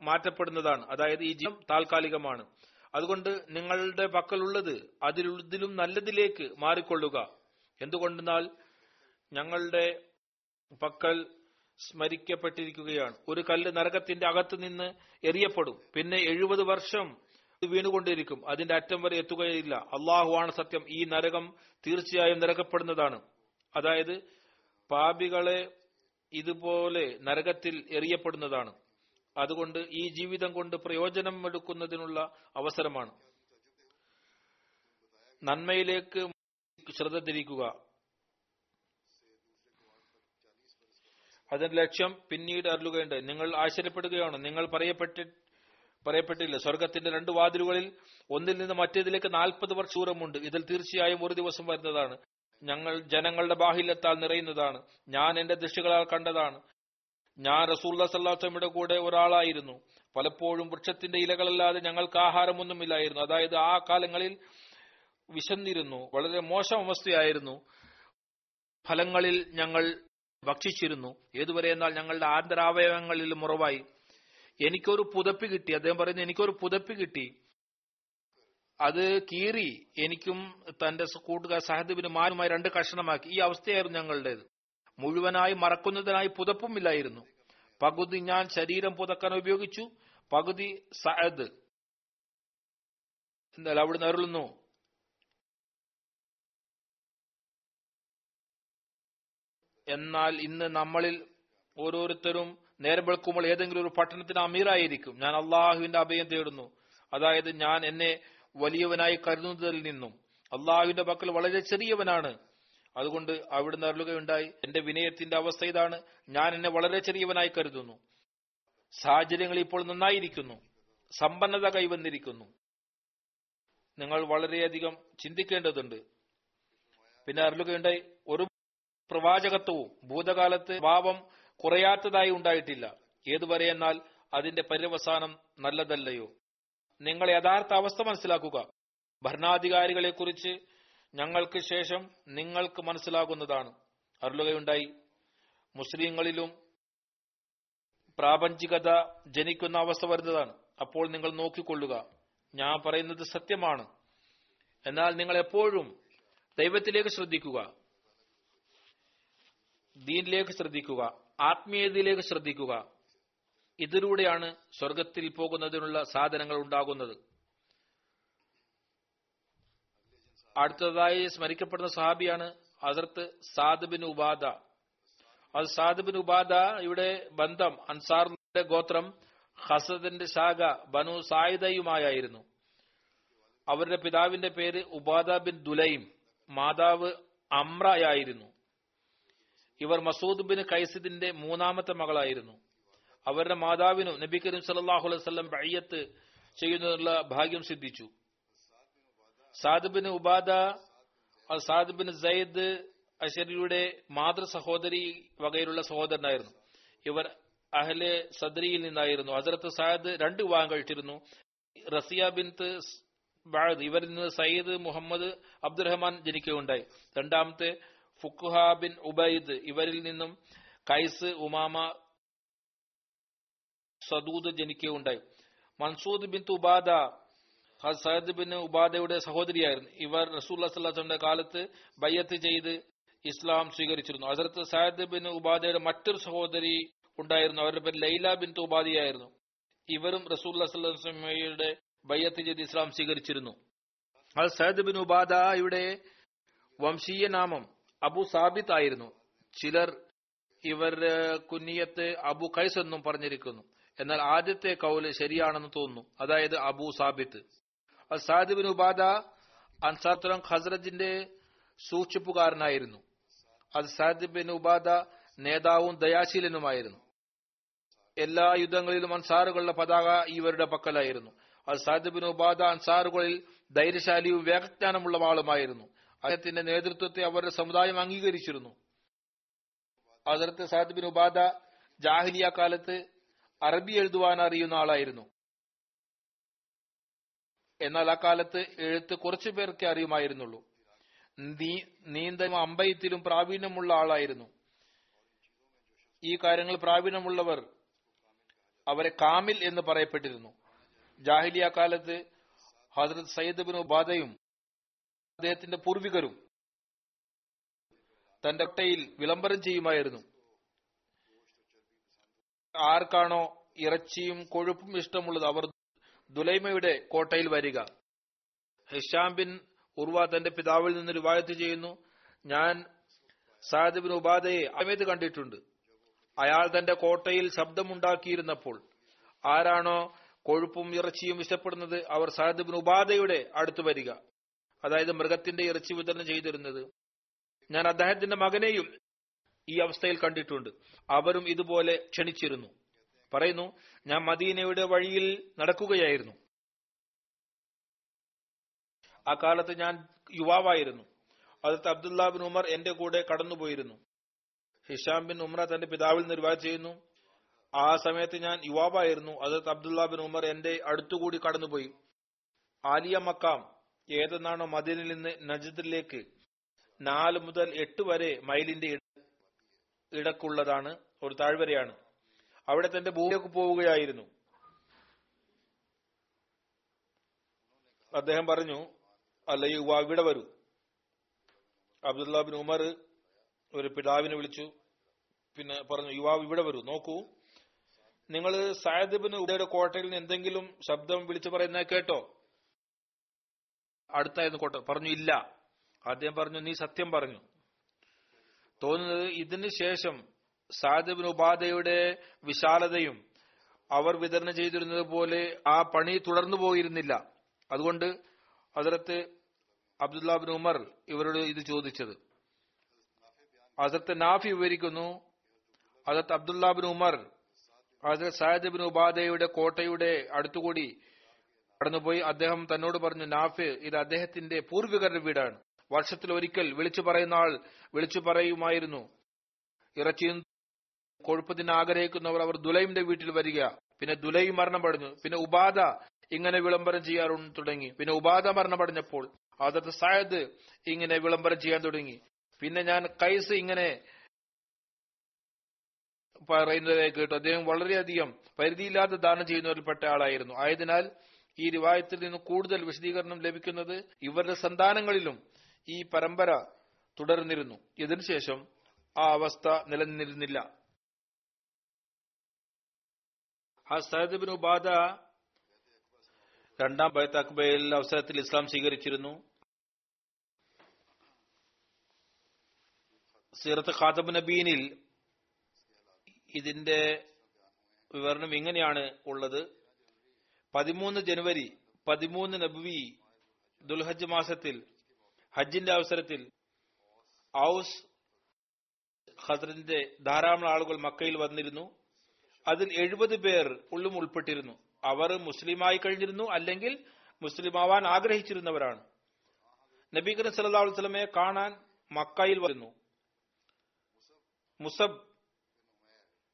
മാറ്റപ്പെടുന്നതാണ്. അതായത് ഈ ജീവിതം താൽക്കാലികമാണ്. അതുകൊണ്ട് നിങ്ങളുടെ പക്കലുള്ളത് അതിലുള്ളതിലും നല്ലതിലേക്ക് മാറിക്കൊള്ളുക. എന്തുകൊണ്ടെന്നാൽ ഞങ്ങളുടെ പക്കൽ സ്മരിക്കപ്പെട്ടിരിക്കുകയാണ്. ഒരു കല്ല് നരകത്തിന്റെ അകത്ത് നിന്ന് എറിയപ്പെടും. പിന്നെ എഴുപത് വർഷം വീണുകൊണ്ടിരിക്കും. അതിന്റെ അറ്റം വരെ എത്തുകയില്ല. അള്ളാഹുവാണ് സത്യം. ഈ നരകം തീർച്ചയായും നരകപ്പെടുന്നതാണ്. അതായത് പാപികളെ ഇതുപോലെ നരകത്തിൽ എറിയപ്പെടുന്നതാണ്. അതുകൊണ്ട് ഈ ജീവിതം കൊണ്ട് പ്രയോജനം എടുക്കുന്നതിനുള്ള അവസരമാണ്. നന്മയിലേക്ക് ശ്രദ്ധ തിരിക്കുക. അതിന്റെ ലക്ഷ്യം പിന്നീട് അറിയുകയുണ്ട് നിങ്ങൾ ആശ്ചര്യപ്പെടുകയാണ്. നിങ്ങൾ പറയപ്പെട്ടി പറയപ്പെട്ടില്ല. സ്വർഗത്തിന്റെ രണ്ട് വാതിലുകളിൽ ഒന്നിൽ നിന്ന് മറ്റേതിലേക്ക് നാൽപ്പത് പേർ ചൂരമുണ്ട്. ഇതിൽ തീർച്ചയായും ഒരു ദിവസം വരുന്നതാണ്. ഞങ്ങൾ ജനങ്ങളുടെ ബാഹില്യത്താൽ നിറയുന്നതാണ്. ഞാൻ എന്റെ ദൃഷ്ടികളാൽ കണ്ടതാണ്. ഞാൻ റസൂല്ല സല്ലാത്തമ്മയുടെ കൂടെ ഒരാളായിരുന്നു. പലപ്പോഴും വൃക്ഷത്തിന്റെ ഇലകളല്ലാതെ ഞങ്ങൾക്ക് ആഹാരമൊന്നുമില്ലായിരുന്നു. അതായത് ആ കാലങ്ങളിൽ വിശന്നിരുന്നു. വളരെ മോശം അവസ്ഥയായിരുന്നു. ഫലങ്ങളിൽ ഞങ്ങൾ ഭക്ഷിച്ചിരുന്നു. ഏതുവരെ എന്നാൽ ഞങ്ങളുടെ ആന്തരാവയവങ്ങളിൽ മുറവായി എനിക്കൊരു പുതപ്പ് കിട്ടി. അദ്ദേഹം പറയുന്നു എനിക്കൊരു പുതപ്പ് കിട്ടി. അത് കീറി എനിക്കും തന്റെ കൂട്ടുകാർ സഹദേവിന് മാനുമായി രണ്ട് കഷണമാക്കി. ഈ അവസ്ഥയായിരുന്നു ഞങ്ങളുടേത്. മുഴുവനായി മറക്കുന്നതിനായി പുതപ്പുമില്ലായിരുന്നു പകുതി ഞാൻ ശരീരം പുതക്കാൻ ഉപയോഗിച്ചു. പകുതി സഅദ് എന്നാൽ അവിടുന്ന് അരുളുന്നു. എന്നാൽ ഇന്ന് നമ്മളിൽ ഓരോരുത്തരും നേരം വെളുക്കുമ്പോൾ ഏതെങ്കിലും ഒരു പട്ടണത്തിന് അമീറായിരിക്കും. ഞാൻ അള്ളാഹുവിന്റെ അഭയം തേടുന്നു. അതായത് ഞാൻ എന്നെ വലിയവനായി കരുതുന്നതിൽ നിന്നും. അള്ളാഹുവിന്റെ പക്കൽ വളരെ ചെറിയവനാണ്. അതുകൊണ്ട് അവിടുന്ന് അരുളുകയുണ്ടായി. എന്റെ വിനയത്തിന്റെ അവസ്ഥ ഇതാണ്. ഞാൻ എന്നെ വളരെ ചെറിയവനായി കരുതുന്നു. സാഹചര്യങ്ങൾ ഇപ്പോൾ നന്നായിരിക്കുന്നു. സമ്പന്നത കൈവന്നിരിക്കുന്നു. നിങ്ങൾ വളരെയധികം ചിന്തിക്കേണ്ടതുണ്ട്. പിന്നെ അരുളുകയുണ്ടായി. ഒരു പ്രവാചകത്വവും ഭൂതകാലത്ത് ഭാവം കുറയാത്തതായി ഉണ്ടായിട്ടില്ല. ഏതുവരെ എന്നാൽ അതിന്റെ പര്യവസാനം നല്ലതല്ലയോ? നിങ്ങൾ യഥാർത്ഥ അവസ്ഥ മനസ്സിലാക്കുക. ഭരണാധികാരികളെ കുറിച്ച് ഞങ്ങൾക്ക് ശേഷം നിങ്ങൾക്ക് മനസ്സിലാകുന്നതാണ്. അരുളുകയുണ്ടായി. മുസ്ലിങ്ങളിലും പ്രാപഞ്ചികത ജനിക്കുന്ന അവസ്ഥ വരുന്നതാണ്. അപ്പോൾ നിങ്ങൾ നോക്കിക്കൊള്ളുക. ഞാൻ പറയുന്നത് സത്യമാണ്. എന്നാൽ നിങ്ങൾ എപ്പോഴും ദൈവത്തിലേക്ക് ശ്രദ്ധിക്കുക. ദീനിലേക്ക് ശ്രദ്ധിക്കുക ആത്മീയതയിലേക്ക് ശ്രദ്ധിക്കുക. ഇതിലൂടെയാണ് സ്വർഗത്തിൽ പോകുന്നതിനുള്ള സാധനങ്ങൾ ഉണ്ടാകുന്നത്. അടുത്തതായി സ്മരിക്കപ്പെടുന്ന സഹാബിയാണ് അതിർത്ത് സാദ് ഉപാധ ഉബാദ. അത് സാദ് ഉപാധ ഉബാദ ഇവിടെ ബന്ധം അൻസാറിന്റെ ഗോത്രം ഹസദിന്റെ ശാഖ ബനു സായിദയുമായിരുന്നു അവരുടെ പിതാവിന്റെ പേര് ഉബാദ ബിൻ ദുലൈം മാതാവ് അമ്രയായിരുന്നു ഇവർ മസൂദ് ബിൻ കൈസിദിന്റെ മൂന്നാമത്തെ മകളായിരുന്നു. അവരുടെ മാതാവിനും നബി കരീം സല്ലാഹു അലൈഹി വസല്ലം ബയ്യത്ത് ചെയ്യുന്നതിനുള്ള ഭാഗ്യം സിദ്ധിച്ചു. Saad bin Ubada Saad bin Sayyid അഷരിയുടെ മാതൃ സഹോദരി വകയിലുള്ള സഹോദരനായിരുന്നു. ഇവർ അഹ്ലെ സദ്രിയിൽ നിന്നായിരുന്നു. ഹസരത്ത് സാദ് രണ്ട് വിവാഹം കഴിച്ചിരുന്നു. റസിയ ബാദ് ഇവരിൽ നിന്ന് സയ്യിദ് മുഹമ്മദ് അബ്ദുറഹ്മാൻ ജനിക്കുകയുണ്ടായി. രണ്ടാമത്തെ ഫുഖുഹ ബിൻ ഉബൈദ് ഇവരിൽ നിന്നും കൈസ് ഉമാമ സദൂദ് ജനിക്കുകയുണ്ടായി. Mansud bin Ubada Sayed bin ഉബാദയുടെ സഹോദരിയായിരുന്നു. ഇവർ റസൂല്ലാ സ്വല്ലാസ്ലമിന്റെ കാലത്ത് ബയ്യത്ത് ചെയ്ത് ഇസ്ലാം സ്വീകരിച്ചിരുന്നു. അതിർത്ത് സയദ് ബിൻ ഉബാദയുടെ മറ്റൊരു സഹോദരി ഉണ്ടായിരുന്നു. അവരുടെ പേര് ലൈല ബിൻ ഉബാദിയായിരുന്നു. ഇവരും റസൂല്ലാ സ്വല്ലാസ്ലമയുടെ ബയ്യത്ത് ചെയ്ത് ഇസ്ലാം സ്വീകരിച്ചിരുന്നു. അത് സയദ് ബിൻ ഉബാദയുടെ വംശീയ നാമം. അബു സാബിത്ത് ആയിരുന്നു. ചിലർ ഇവർ കുന്നിയത്ത് അബു ഖൈസ് എന്നും പറഞ്ഞിരിക്കുന്നു. എന്നാൽ ആദ്യത്തെ കൗൽ ശരിയാണെന്ന് തോന്നുന്നു. അതായത് അബു സാബിത്ത്. സാദിബിൻ ഉബാദ അൻസാത്തുലം ഖസ്രജിന്റെ സൂക്ഷിപ്പുകാരനായിരുന്നു. അത് സാദിബിൻ ഉബാദ നേതാവും ദയാശീലനുമായിരുന്നു. എല്ലാ യുദ്ധങ്ങളിലും അൻസാറുകളുടെ പതാക ഇവരുടെ പക്കലായിരുന്നു. അത് സാദിബിൻ ഉബാദ അൻസാറുകളിൽ ധൈര്യശാലിയും വേഗജ്ഞാനമുള്ള ആളുമായിരുന്നു. അദ്ദേഹത്തിന്റെ നേതൃത്വത്തെ അവരുടെ സമുദായം അംഗീകരിച്ചിരുന്നു. അതിർത്ത് സാദ് ബിൻ ഉബാദ ജാഹിലിയ കാലത്ത് അറബി എഴുതുവാൻ അറിയുന്ന ആളായിരുന്നു. എന്നാൽ ആ കാലത്ത് എഴുത്ത് കുറച്ചു പേർക്ക് അറിയുമായിരുന്നുള്ളൂ. നീന്ത അമ്പയത്തിലും പ്രാവീണ്യമുള്ള ആളായിരുന്നു. ഈ കാര്യങ്ങൾ പ്രാവീണ്യമുള്ളവർ അവരെ കാമിൽ എന്ന് പറയപ്പെട്ടിരുന്നു. ജാഹിലിയ കാലത്ത് ഹജ്രത് സയ്യിദ് ബിൻ ഉബാദയും അദ്ദേഹത്തിന്റെ പൂർവികരും തന്റെ ഒട്ടയിൽ വിളംബരം ചെയ്യുമായിരുന്നു. ആർക്കാണോ ഇറച്ചിയും കൊഴുപ്പും ഇഷ്ടമുള്ളത് അവർ ദുലൈമയുടെ കോട്ടയിൽ വരിക. ഹിഷാം ബിൻ ഉർവ തന്റെ പിതാവിൽ നിന്ന് രൂപായത്ത് ചെയ്യുന്നു ഞാൻ സാദ് ബിൻ ഉബാദയെ അമേത് കണ്ടിട്ടുണ്ട്. അയാൾ തന്റെ കോട്ടയിൽ ശബ്ദമുണ്ടാക്കിയിരുന്നപ്പോൾ ആരാണോ കൊഴുപ്പും ഇറച്ചിയും ഇഷ്ടപ്പെടുന്നത് അവർ സാദ് ബിൻ ഉബാദയുടെ അടുത്ത് വരിക. അതായത് മൃഗത്തിന്റെ ഇറച്ചി വിതരണം ചെയ്തിരുന്നത്. ഞാൻ അദ്ദേഹത്തിന്റെ മകനെയും ഈ അവസ്ഥയിൽ കണ്ടിട്ടുണ്ട്. അവരും ഇതുപോലെ ക്ഷണിച്ചിരുന്നു. പറയുന്നു ഞാൻ മദീനയുടെ വഴിയിൽ നടക്കുകയായിരുന്നു. ആ കാലത്ത് ഞാൻ യുവാവായിരുന്നു. അതത് അബ്ദുല്ലാ ബിൻ ഉമർ എന്റെ കൂടെ കടന്നുപോയിരുന്നു. ഹിഷാം ബിൻ ഉമ്ര തന്റെ പിതാവിൽ നിർവാഹം ചെയ്യുന്നു. ആ സമയത്ത് ഞാൻ യുവാവായിരുന്നു. അതത് അബ്ദുല്ലാ ബിൻ ഉമർ എന്റെ അടുത്തുകൂടി കടന്നുപോയി. ആലിയ മക്കാം ഏതെന്നാണോ മദീനിൽ നിന്ന് നജദിലേക്ക് നാല് മുതൽ എട്ട് വരെ മൈലിന്റെ ഇട- ഇടക്കുള്ളതാണ് ഒരു താഴ്വരയാണ്. അവിടെ തന്റെ ഭൂമിയിലേക്ക് പോവുകയായിരുന്നു. അദ്ദേഹം പറഞ്ഞു അല്ല യുവാ ഇവിടെ വരൂ. അബ്ദുല്ല ബിൻ ഉമർ ഒരു പിതാവിനെ വിളിച്ചു പിന്നെ പറഞ്ഞു യുവാവ് ഇവിടെ വരൂ നോക്കൂ. നിങ്ങൾ സായദ്ബിന് ഉദയുടെ കോട്ടയിൽ നിന്ന് എന്തെങ്കിലും ശബ്ദം വിളിച്ചു പറയുന്ന കേട്ടോ. അടുത്തായിരുന്നു കോട്ട. പറഞ്ഞു ഇല്ല. അദ്ദേഹം പറഞ്ഞു നീ സത്യം പറഞ്ഞു. തോന്നുന്നത് ഇതിന് ശേഷം സാദിബിൻ ഉപാധയുടെ വിശാലതയും അവർ വിതരണം ചെയ്തിരുന്നത് പോലെ ആ പണി തുടർന്നു പോയിരുന്നില്ല. അതുകൊണ്ട് അതിർത്ത് അബ്ദുല്ലാബിൻ ഉമർ ഇവരോട് ഇത് ചോദിച്ചത്. അതിർത്ത് നാഫി വിവരിക്കുന്നു അതിർത്ത് അബ്ദുല്ലാബിൻ ഉമർ അതിർത്ത് സായദ് ബിൻ ഉബാദയുടെ കോട്ടയുടെ അടുത്തുകൂടി കടന്നുപോയി. അദ്ദേഹം തന്നോട് പറഞ്ഞു നാഫ് ഇത് അദ്ദേഹത്തിന്റെ പൂർവികരുടെ വീടാണ്. വർഷത്തിൽ ഒരിക്കൽ വിളിച്ചു പറയുന്ന ആൾ വിളിച്ചു പറയുമായിരുന്നു. ഇറച്ചിയും കൊഴുപ്പത്തിന് ആഗ്രഹിക്കുന്നവർ അവർ ദുലൈമിന്റെ വീട്ടിൽ വരിക. പിന്നെ മരണം മരണമടഞ്ഞു പിന്നെ ഉബാദ ഇങ്ങനെ വിളംബരം ചെയ്യാൻ തുടങ്ങി. പിന്നെ ഉബാദ മരണമടഞ്ഞപ്പോൾ അതത് സായദ് ഇങ്ങനെ വിളംബരം ചെയ്യാൻ തുടങ്ങി. പിന്നെ ഞാൻ കൈസ് ഇങ്ങനെ പറയുന്നതായി കേട്ടു. അദ്ദേഹം വളരെയധികം പരിധിയില്ലാത്ത ദാനം ചെയ്യുന്നവരിൽപ്പെട്ട ആളായിരുന്നു. ആയതിനാൽ ഈ റിവായത്തിൽ നിന്ന് കൂടുതൽ വിശദീകരണം ലഭിക്കുന്നത് ഇവരുടെ സന്താനങ്ങളിലും ഈ പരമ്പര തുടർന്നിരുന്നു. ഇതിനുശേഷം ആ അവസ്ഥ നിലനിന്നിരുന്നില്ല. ആ ബിൻ ഉബാദ രണ്ടാം ബൈത്ത് അക്ബയിൽ അവസരത്തിൽ ഇസ്ലാം സ്വീകരിച്ചിരുന്നു. സീറത്ത് ഖാതബ് നബീനിൽ ഇതിന്റെ വിവരണം ഇങ്ങനെയാണ് ഉള്ളത്. പതിമൂന്ന് ജനുവരി പതിമൂന്ന് നബുവി ദുൽഹജ് മാസത്തിൽ ഹജ്ജിന്റെ അവസരത്തിൽ ഔസ് ഹസ്രത്തിന്റെ ധാരാളം ആളുകൾ മക്കയിൽ വന്നിരുന്നു. അതിൽ എഴുപത് പേർ ഉള്ളും ഉൾപ്പെട്ടിരുന്നു. അവർ മുസ്ലിമായി കഴിഞ്ഞിരുന്നു അല്ലെങ്കിൽ മുസ്ലിമാവാൻ ആഗ്രഹിച്ചിരുന്നവരാണ്. നബി കരീം സല്ലല്ലാഹു അലൈഹി വസല്ലമയെ കാണാൻ മക്കയിൽ വരുന്നു മുസബ്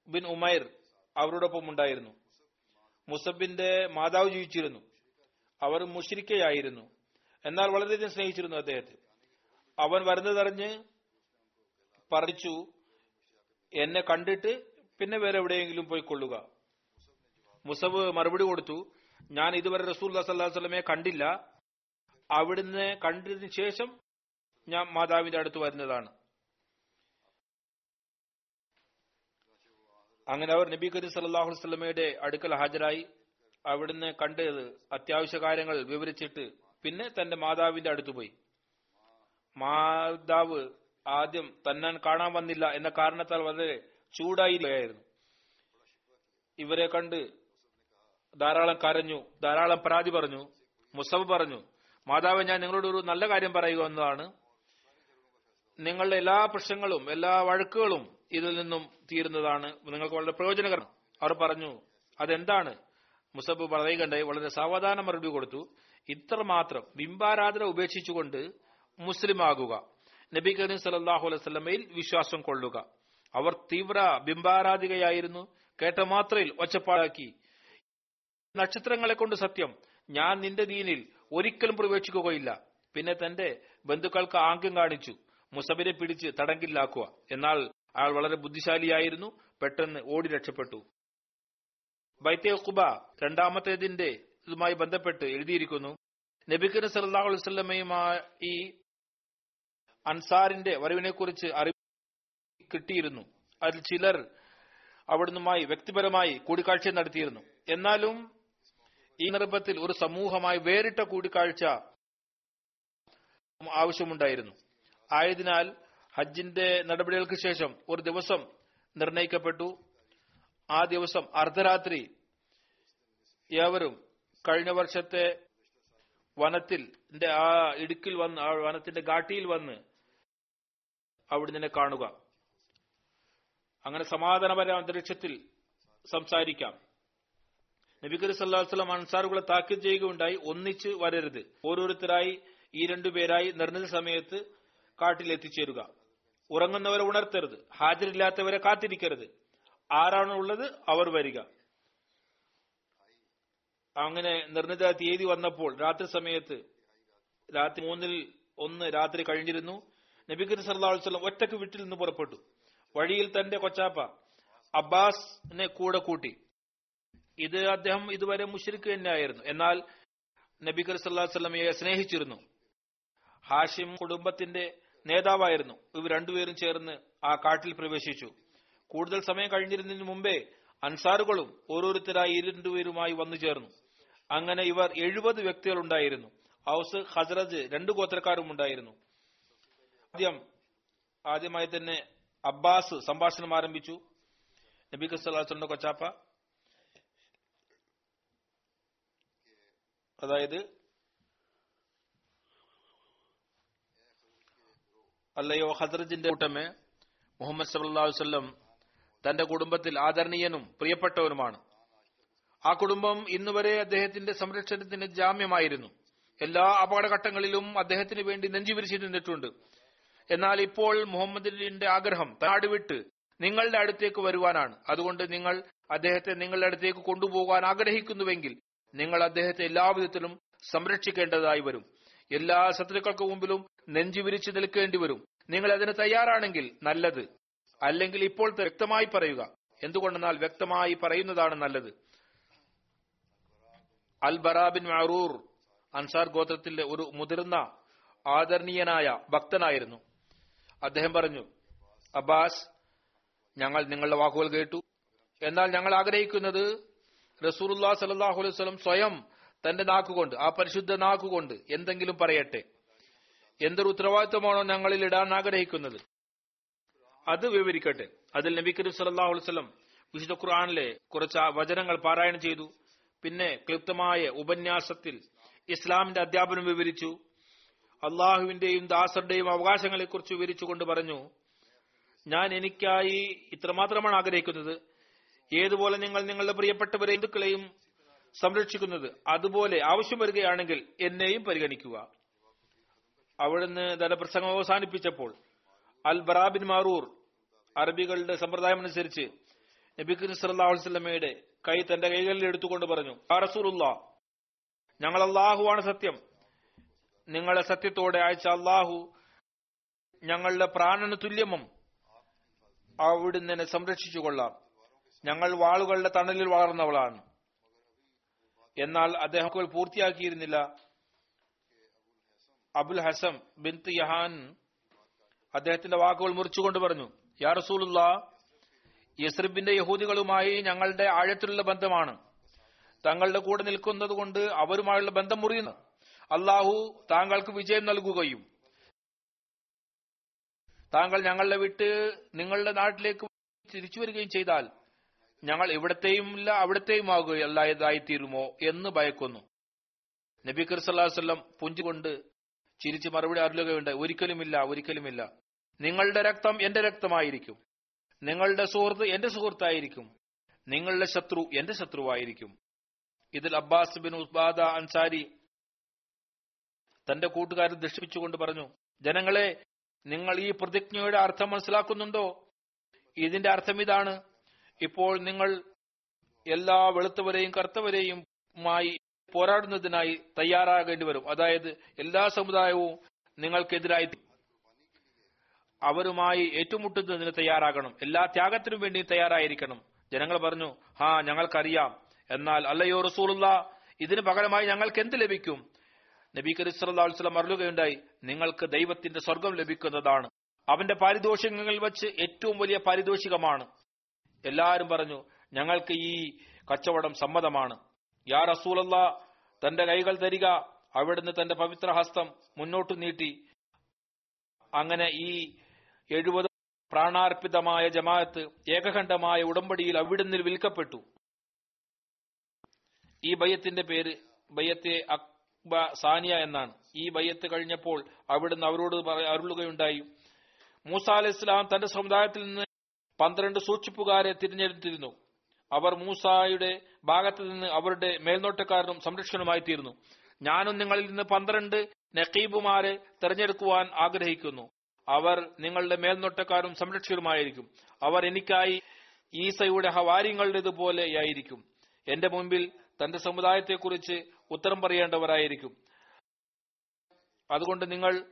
ബിൻ ഉമൈർ അവരോടൊപ്പം ഉണ്ടായിരുന്നു. മുസബിന്റെ മാതാവ് ജീവിച്ചിരുന്നു. അവർ മുഷിരിക്കയായിരുന്നു. എന്നാൽ വളരെയധികം സ്നേഹിച്ചിരുന്നു അദ്ദേഹത്തെ. അവൻ വരുന്നതറിഞ്ഞ് പറിച്ചു എന്നെ കണ്ടിട്ട് പിന്നെ വേറെ എവിടെയെങ്കിലും പോയി കൊള്ളുക. മുസബ് മറുപടി കൊടുത്തു ഞാൻ ഇതുവരെ റസൂൽ സല്ലാ വല്ലമയെ കണ്ടില്ല. അവിടുന്ന് കണ്ടതിന് ശേഷം ഞാൻ മാതാവിന്റെ അടുത്ത് വരുന്നതാണ്. അങ്ങനെ അവർ നബി കരീം സല്ലാഹു വസ്ലമയുടെ അടുക്കൽ ഹാജരായി. അവിടുന്ന് കണ്ടത് അത്യാവശ്യ കാര്യങ്ങൾ വിവരിച്ചിട്ട് പിന്നെ തന്റെ മാതാവിന്റെ അടുത്ത് പോയി. മാതാവ് ആദ്യം തന്നെ കാണാൻ വന്നില്ല എന്ന കാരണത്താൽ വളരെ ചൂടായിരിക്കുകയായിരുന്നു. ഇവരെ കണ്ട് ധാരാളം കരഞ്ഞു ധാരാളം പരാതി പറഞ്ഞു മുസബ് പറഞ്ഞു മാതാവ് ഞാൻ നിങ്ങളോട് ഒരു നല്ല കാര്യം പറയുക എന്നതാണ്. നിങ്ങളുടെ എല്ലാ പ്രശ്നങ്ങളും എല്ലാ വഴക്കുകളും ഇതിൽ നിന്നും തീരുന്നതാണ്. നിങ്ങൾക്ക് വളരെ പ്രയോജനകരം. അവർ പറഞ്ഞു അതെന്താണ്? മുസബ് പറയുകണ്ടായി വളരെ സാവധാന മറുപടി കൊടുത്തു. ഇത്ര മാത്രം. ബിംബാരാധന ഉപേക്ഷിച്ചുകൊണ്ട് മുസ്ലിം ആകുക നബി കരീം സലാഹു അലൈവല്ലമയിൽ വിശ്വാസം കൊള്ളുക. അവർ തീവ്ര ബിംബാരാധികയായിരുന്നു. കേട്ട മാത്രയിൽ ഒച്ചപ്പാടാക്കി. നക്ഷത്രങ്ങളെ കൊണ്ട് സത്യം ഞാൻ നിന്റെ ദീനിൽ ഒരിക്കലും പ്രവേശിക്കുകയില്ല. പിന്നെ തന്റെ ബന്ധുക്കൾക്ക് ആംഗ്യം കാണിച്ചു. മുസബിനെ പിടിച്ച് തടങ്കിലാക്കുക എന്നാൽ അയാൾ വളരെ ബുദ്ധിശാലിയായിരുന്നു. പെട്ടെന്ന് ഓടി രക്ഷപ്പെട്ടു. ബൈത്തെ ഖുബ രണ്ടാമത്തേതിന്റെ ഇതുമായി ബന്ധപ്പെട്ട് എഴുതിയിരിക്കുന്നു. നബിക്കൻ സല്ലാഹു അലൈവല്ലമയുമായി അൻസാറിന്റെ വരവിനെ കുറിച്ച് അറിവ് കിട്ടിയിരുന്നു. അതിൽ ചിലർ അവിടുന്നുമായി വ്യക്തിപരമായി കൂടിക്കാഴ്ച നടത്തിയിരുന്നു. എന്നാലും ഈ നിർഭത്തിൽ ഒരു സമൂഹമായി വേറിട്ട കൂടിക്കാഴ്ച ആവശ്യമുണ്ടായിരുന്നു. ആയതിനാൽ ഹജ്ജിന്റെ നടപടികൾക്ക് ശേഷം ഒരു ദിവസം നിർണയിക്കപ്പെട്ടു. ആ ദിവസം അർദ്ധരാത്രി ഏവരും കഴിഞ്ഞ വർഷത്തെ വനത്തിൽ ആ ഇടുക്കിൽ വന്ന് ആ വനത്തിന്റെ ഘാട്ടിയിൽ വന്ന് അവിടെ നിന്നെ കാണുക. അങ്ങനെ സമാധാനപര അന്തരീക്ഷത്തിൽ സംസാരിക്കാം. നബിക്കർ സല്ലാസ്ലം അൻസാറുകളെ താക്കീത് ചെയ്യുകയുണ്ടായി. ഒന്നിച്ച് വരരുത്. ഓരോരുത്തരായി ഈ രണ്ടുപേരായി നിർണിത സമയത്ത് കാട്ടിൽ എത്തിച്ചേരുക ഉറങ്ങുന്നവരെ ഉണർത്തരുത്. ഹാജരില്ലാത്തവരെ കാത്തിരിക്കരുത്. ആരാണോ ഉള്ളത് അവർ വരിക. അങ്ങനെ നിർണിത തീയതി വന്നപ്പോൾ രാത്രി സമയത്ത് രാത്രി മൂന്നിൽ ഒന്ന് രാത്രി കഴിഞ്ഞിരുന്നു. നബി കരി സല്ലാസ്ലം ഒറ്റയ്ക്ക് വീട്ടിൽ നിന്ന് പുറപ്പെട്ടു. വഴിയിൽ തന്റെ കൊച്ചാപ്പ അബ്ബാസിനെ കൂടെ കൂട്ടി. ഇത് അദ്ദേഹം ഇതുവരെ മുഷരിക്ക് തന്നെയായിരുന്നു. എന്നാൽ നബിക്കർ സല്ലാസ്ലമയെ സ്നേഹിച്ചിരുന്നു. ഹാഷിം കുടുംബത്തിന്റെ നേതാവായിരുന്നു. ഇവർ രണ്ടുപേരും ചേർന്ന് ആ കാട്ടിൽ പ്രവേശിച്ചു. കൂടുതൽ സമയം കഴിഞ്ഞിരുന്നതിന് മുമ്പേ അൻസാറുകളും ഓരോരുത്തരായി രണ്ടുപേരുമായി വന്നു ചേർന്നു. അങ്ങനെ ഇവർ എഴുപത് വ്യക്തികൾ ഉണ്ടായിരുന്നു ഹൗസ് ഹസ്രജ് രണ്ടു ഗോത്രക്കാരും ഉണ്ടായിരുന്നു. ആദ്യം ആദ്യമായി തന്നെ അബ്ബാസ് സംഭാഷണം ആരംഭിച്ചു. നബി കസ്ലാസിന്റെ കൊച്ചാപ്പ. അതായത് അല്ലയോ ഹദ്രജിന്റെ കൂട്ടമേ മുഹമ്മദ് സല്ലാസ്വല്ലം തന്റെ കുടുംബത്തിൽ ആദരണീയനും പ്രിയപ്പെട്ടവനുമാണ്. ആ കുടുംബം ഇന്നുവരെ അദ്ദേഹത്തിന്റെ സംരക്ഷണത്തിന് ജാമ്യമായിരുന്നു. എല്ലാ അപകടഘട്ടങ്ങളിലും അദ്ദേഹത്തിന് വേണ്ടി നെഞ്ചുവിരിച്ചു നിന്നിട്ടുണ്ട് എന്നാൽ ഇപ്പോൾ മുഹമ്മദിന്റെ ആഗ്രഹം നാട് വിട്ട് നിങ്ങളുടെ അടുത്തേക്ക് വരുവാനാണ്. അതുകൊണ്ട് നിങ്ങൾ അദ്ദേഹത്തെ നിങ്ങളുടെ അടുത്തേക്ക് കൊണ്ടുപോകാൻ ആഗ്രഹിക്കുന്നുവെങ്കിൽ നിങ്ങൾ അദ്ദേഹത്തെ എല്ലാവിധത്തിലും സംരക്ഷിക്കേണ്ടതായി വരും. എല്ലാ ശത്രുക്കൾക്ക് മുമ്പിലും നെഞ്ചു വിരിച്ചു നിൽക്കേണ്ടി വരും. നിങ്ങൾ അതിന് തയ്യാറാണെങ്കിൽ നല്ലത്. അല്ലെങ്കിൽ ഇപ്പോൾ വ്യക്തമായി പറയുക. എന്തുകൊണ്ടെന്നാൽ വ്യക്തമായി പറയുന്നതാണ് നല്ലത്. അൽ ബറാബിൻ മാറൂർ അൻസാർ ഗോത്രത്തിലെ ഒരു മുതിർന്ന ആദരണീയനായ ഭക്തനായിരുന്നു. അദ്ദേഹം പറഞ്ഞു അബ്ബാസ് ഞങ്ങൾ നിങ്ങളുടെ വാക്കുകൾ കേട്ടു. എന്നാൽ ഞങ്ങൾ ആഗ്രഹിക്കുന്നത് റസൂറുല്ലാ സലഹുലം സ്വയം തന്റെ നാക്കുകൊണ്ട് ആ പരിശുദ്ധ നാക്കുകൊണ്ട് എന്തെങ്കിലും പറയട്ടെ? എന്തൊരു ഉത്തരവാദിത്വമാണോ ഞങ്ങളിൽ ഇടാൻ ആഗ്രഹിക്കുന്നത്? അത് വിവരിക്കട്ടെ. അതിൽ നബി കരീം അലൈവലം വിശുദ്ധ ഖുർആാനിലെ കുറച്ച് വചനങ്ങൾ പാരായണം ചെയ്തു. പിന്നെ ക്ലിപ്തമായ ഉപന്യാസത്തിൽ ഇസ്ലാമിന്റെ അധ്യാപനം വിവരിച്ചു. അള്ളാഹുവിന്റെയും ദാസറുടെയും അവകാശങ്ങളെക്കുറിച്ച് വിവരിച്ചുകൊണ്ട് പറഞ്ഞു ഞാൻ എനിക്കായി ഇത്രമാത്രമാണ് ആഗ്രഹിക്കുന്നത്. ഏതുപോലെ നിങ്ങൾ നിങ്ങളുടെ പ്രിയപ്പെട്ടവരെ ഹിന്ദുക്കളെയും സംരക്ഷിക്കുന്നത് അതുപോലെ ആവശ്യം വരികയാണെങ്കിൽ എന്നെയും പരിഗണിക്കുക. അവിടുന്ന് തന്റെ പ്രസംഗം അവസാനിപ്പിച്ചപ്പോൾ അൽ ബറാബിൻ മാറൂർ അറബികളുടെ സമ്പ്രദായം അനുസരിച്ച് നബിഖ് സല്ലാഹുസ്ലമയുടെ കൈ തന്റെ കൈകളിൽ എടുത്തുകൊണ്ട് പറഞ്ഞു റസൂലുള്ള ഞങ്ങൾ അള്ളാഹുവാണ് സത്യം. നിങ്ങളെ സത്യത്തോടെ അയച്ച അള്ളാഹു ഞങ്ങളുടെ പ്രാണന് തുല്യമം. അവിടുന്ന് സംരക്ഷിച്ചു കൊള്ളാം ഞങ്ങൾ വാളുകളുടെ തണലിൽ വളർന്നവളാണ്. എന്നാൽ അദ്ദേഹം പൂർത്തിയാക്കിയിരുന്നില്ല. അബുൽ ഹസം ബിൻ യഹാൻ അദ്ദേഹത്തിന്റെ വാക്കുകൾ മുറിച്ചുകൊണ്ട് പറഞ്ഞു യാ റസൂലുള്ള യസ്രിബിന്റെ യഹൂദികളുമായി ഞങ്ങളുടെ ആഴത്തിലുള്ള ബന്ധമാണ്. തങ്ങളുടെ കൂടെ നിൽക്കുന്നത് കൊണ്ട് അവരുമായുള്ള ബന്ധം മുറിയുന്നു. അള്ളാഹു താങ്കൾക്ക് വിജയം നൽകുകയും താങ്കൾ ഞങ്ങളുടെ വിട്ട് നിങ്ങളുടെ നാട്ടിലേക്ക് തിരിച്ചു വരികയും ചെയ്താൽ ഞങ്ങൾ ഇവിടത്തെയും ഇല്ല അവിടത്തെയും ആകുകയല്ലായതായിത്തീരുമോ എന്ന് ഭയക്കുന്നു. നബി കർസല്ലാസ്വല്ലം പുഞ്ചുകൊണ്ട് ചിരിച്ച് മറുപടി അറിയുകയുണ്ട് ഒരിക്കലുമില്ല ഒരിക്കലുമില്ല. നിങ്ങളുടെ രക്തം എന്റെ രക്തമായിരിക്കും. നിങ്ങളുടെ സുഹൃത്ത് എന്റെ സുഹൃത്തായിരിക്കും. നിങ്ങളുടെ ശത്രു എന്റെ ശത്രുവായിരിക്കും. ഇതിൽ അബ്ബാസ് ബിൻ ഉസ്ബാദ അൻസാരി തന്റെ കൂട്ടുകാരെ ദൃഷ്ടിപ്പിച്ചുകൊണ്ട് പറഞ്ഞു ജനങ്ങളെ നിങ്ങൾ ഈ പ്രതിജ്ഞയുടെ അർത്ഥം മനസ്സിലാക്കുന്നുണ്ടോ? ഇതിന്റെ അർത്ഥം ഇതാണ്. ഇപ്പോൾ നിങ്ങൾ എല്ലാ വെളുത്തവരെയും കറുത്തവരെയും മായി പോരാടുന്നതിനായി തയ്യാറാകേണ്ടി വരും. അതായത് എല്ലാ സമുദായവും നിങ്ങൾക്കെതിരായി അവരുമായി ഏറ്റുമുട്ടുന്നതിന് തയ്യാറാകണം. എല്ലാ ത്യാഗത്തിനും വേണ്ടി തയ്യാറായിരിക്കണം. ജനങ്ങൾ പറഞ്ഞു ഹാ ഞങ്ങൾക്കറിയാം. എന്നാൽ അല്ലയോ റസൂലുള്ള ഇതിന് പകരമായി ഞങ്ങൾക്ക് എന്ത് ലഭിക്കും? നബി കരീം അറിയുകയുണ്ടായി നിങ്ങൾക്ക് ദൈവത്തിന്റെ സ്വർഗം ലഭിക്കുന്നതാണ്. അവന്റെ പാരിതോഷികങ്ങൾ വെച്ച് ഏറ്റവും വലിയ പാരിതോഷികമാണ്. എല്ലാവരും പറഞ്ഞു ഞങ്ങൾക്ക് ഈ കച്ചവടം സമ്മതമാണ്. യാ റസൂലല്ല തന്റെ കൈകൾ തരിക. അവിടുന്ന് തന്റെ പവിത്ര ഹസ്തം മുന്നോട്ട് നീട്ടി. അങ്ങനെ ഈ എഴുപത് പ്രാണാർപ്പിതമായ ജമാഅത്ത് ഏകഖണ്ഡമായ ഉടമ്പടിയിൽ അവിടുന്ന് വിൽക്കപ്പെട്ടു. ഈ ബയ്യത്തിന്റെ പേര് ബയ്യത്തെ അക്ബ സാനിയ എന്നാണ്. ഈ ബയ്യത്ത് കഴിഞ്ഞപ്പോൾ അവിടുന്ന് അവരോട് അരുളുകയുണ്ടായി. മൂസ അലൈഹി ഇസ്ലാം തന്റെ സമുദായത്തിൽ നിന്ന് പന്ത്രണ്ട് സൂക്ഷിപ്പുകാരെ തിരഞ്ഞെടുത്തിരുന്നു. അവർ മൂസായുടെ ഭാഗത്ത് നിന്ന് അവരുടെ മേൽനോട്ടക്കാരനും സംരക്ഷകനുമായി തീർന്നു. ഞാനും നിങ്ങളിൽ നിന്ന് പന്ത്രണ്ട് നഖീബുമാരെ തെരഞ്ഞെടുക്കുവാൻ ആഗ്രഹിക്കുന്നു. അവർ നിങ്ങളുടെ മേൽനോട്ടക്കാരും സംരക്ഷകരുമായിരിക്കും. അവർ എനിക്കായി ഈസയുടെ ഹവാര്യങ്ങളുടേതുപോലെയായിരിക്കും എന്റെ മുമ്പിൽ തന്റെ സമുദായത്തെക്കുറിച്ച് ഉത്തരം പറയേണ്ടവരായിരിക്കും. അതുകൊണ്ട് നിങ്ങൾ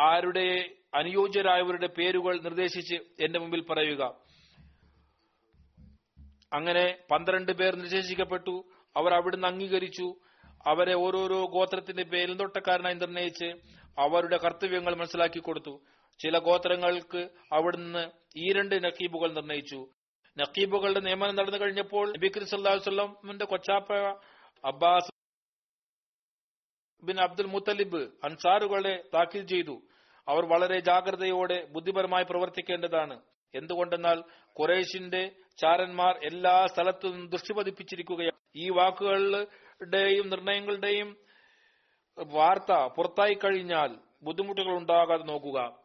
ആരുടെ അനുയോജ്യരായവരുടെ പേരുകൾ നിർദ്ദേശിച്ച് എന്റെ മുമ്പിൽ പറയുക. അങ്ങനെ പന്ത്രണ്ട് പേർ നിർദ്ദേശിക്കപ്പെട്ടു. അവർ അവിടുന്ന് അംഗീകരിച്ചു. അവരെ ഓരോരോ ഗോത്രത്തിന്റെ പേരിൽ തൊട്ടക്കാരനായി നിർണയിച്ച് അവരുടെ കർത്തവ്യങ്ങൾ മനസ്സിലാക്കി കൊടുത്തു. ചില ഗോത്രങ്ങൾക്ക് അവിടുന്ന് ഈ രണ്ട് നക്കീബുകൾ നിർണയിച്ചു. നക്കീബുകളുടെ നിയമനം നടന്നു കഴിഞ്ഞപ്പോൾ നബിക്രി കരീം സല്ലല്ലാഹു കൊച്ചാപ്പ അബ്ബാസ് ബിൻ അബ്ദുൽ മുത്തലിബ് അൻസാറുകളെ താക്കീൽ ചെയ്തു. അവർ വളരെ ജാഗ്രതയോടെ ബുദ്ധിപരമായി പ്രവർത്തിക്കേണ്ടതാണ്. എന്തുകൊണ്ടെന്നാൽ ഖുറൈശിന്റെ ചാരന്മാർ എല്ലാ സ്ഥലത്തും നിന്നും ദൃഷ്ടിപതിപ്പിച്ചിരിക്കുകയാണ് ഈ വാക്കുകളുടെയും നിർണയങ്ങളുടെയും വാർത്ത പുറത്തായി കഴിഞ്ഞാൽ ബുദ്ധിമുട്ടുകൾ ഉണ്ടാകാതെ നോക്കുക.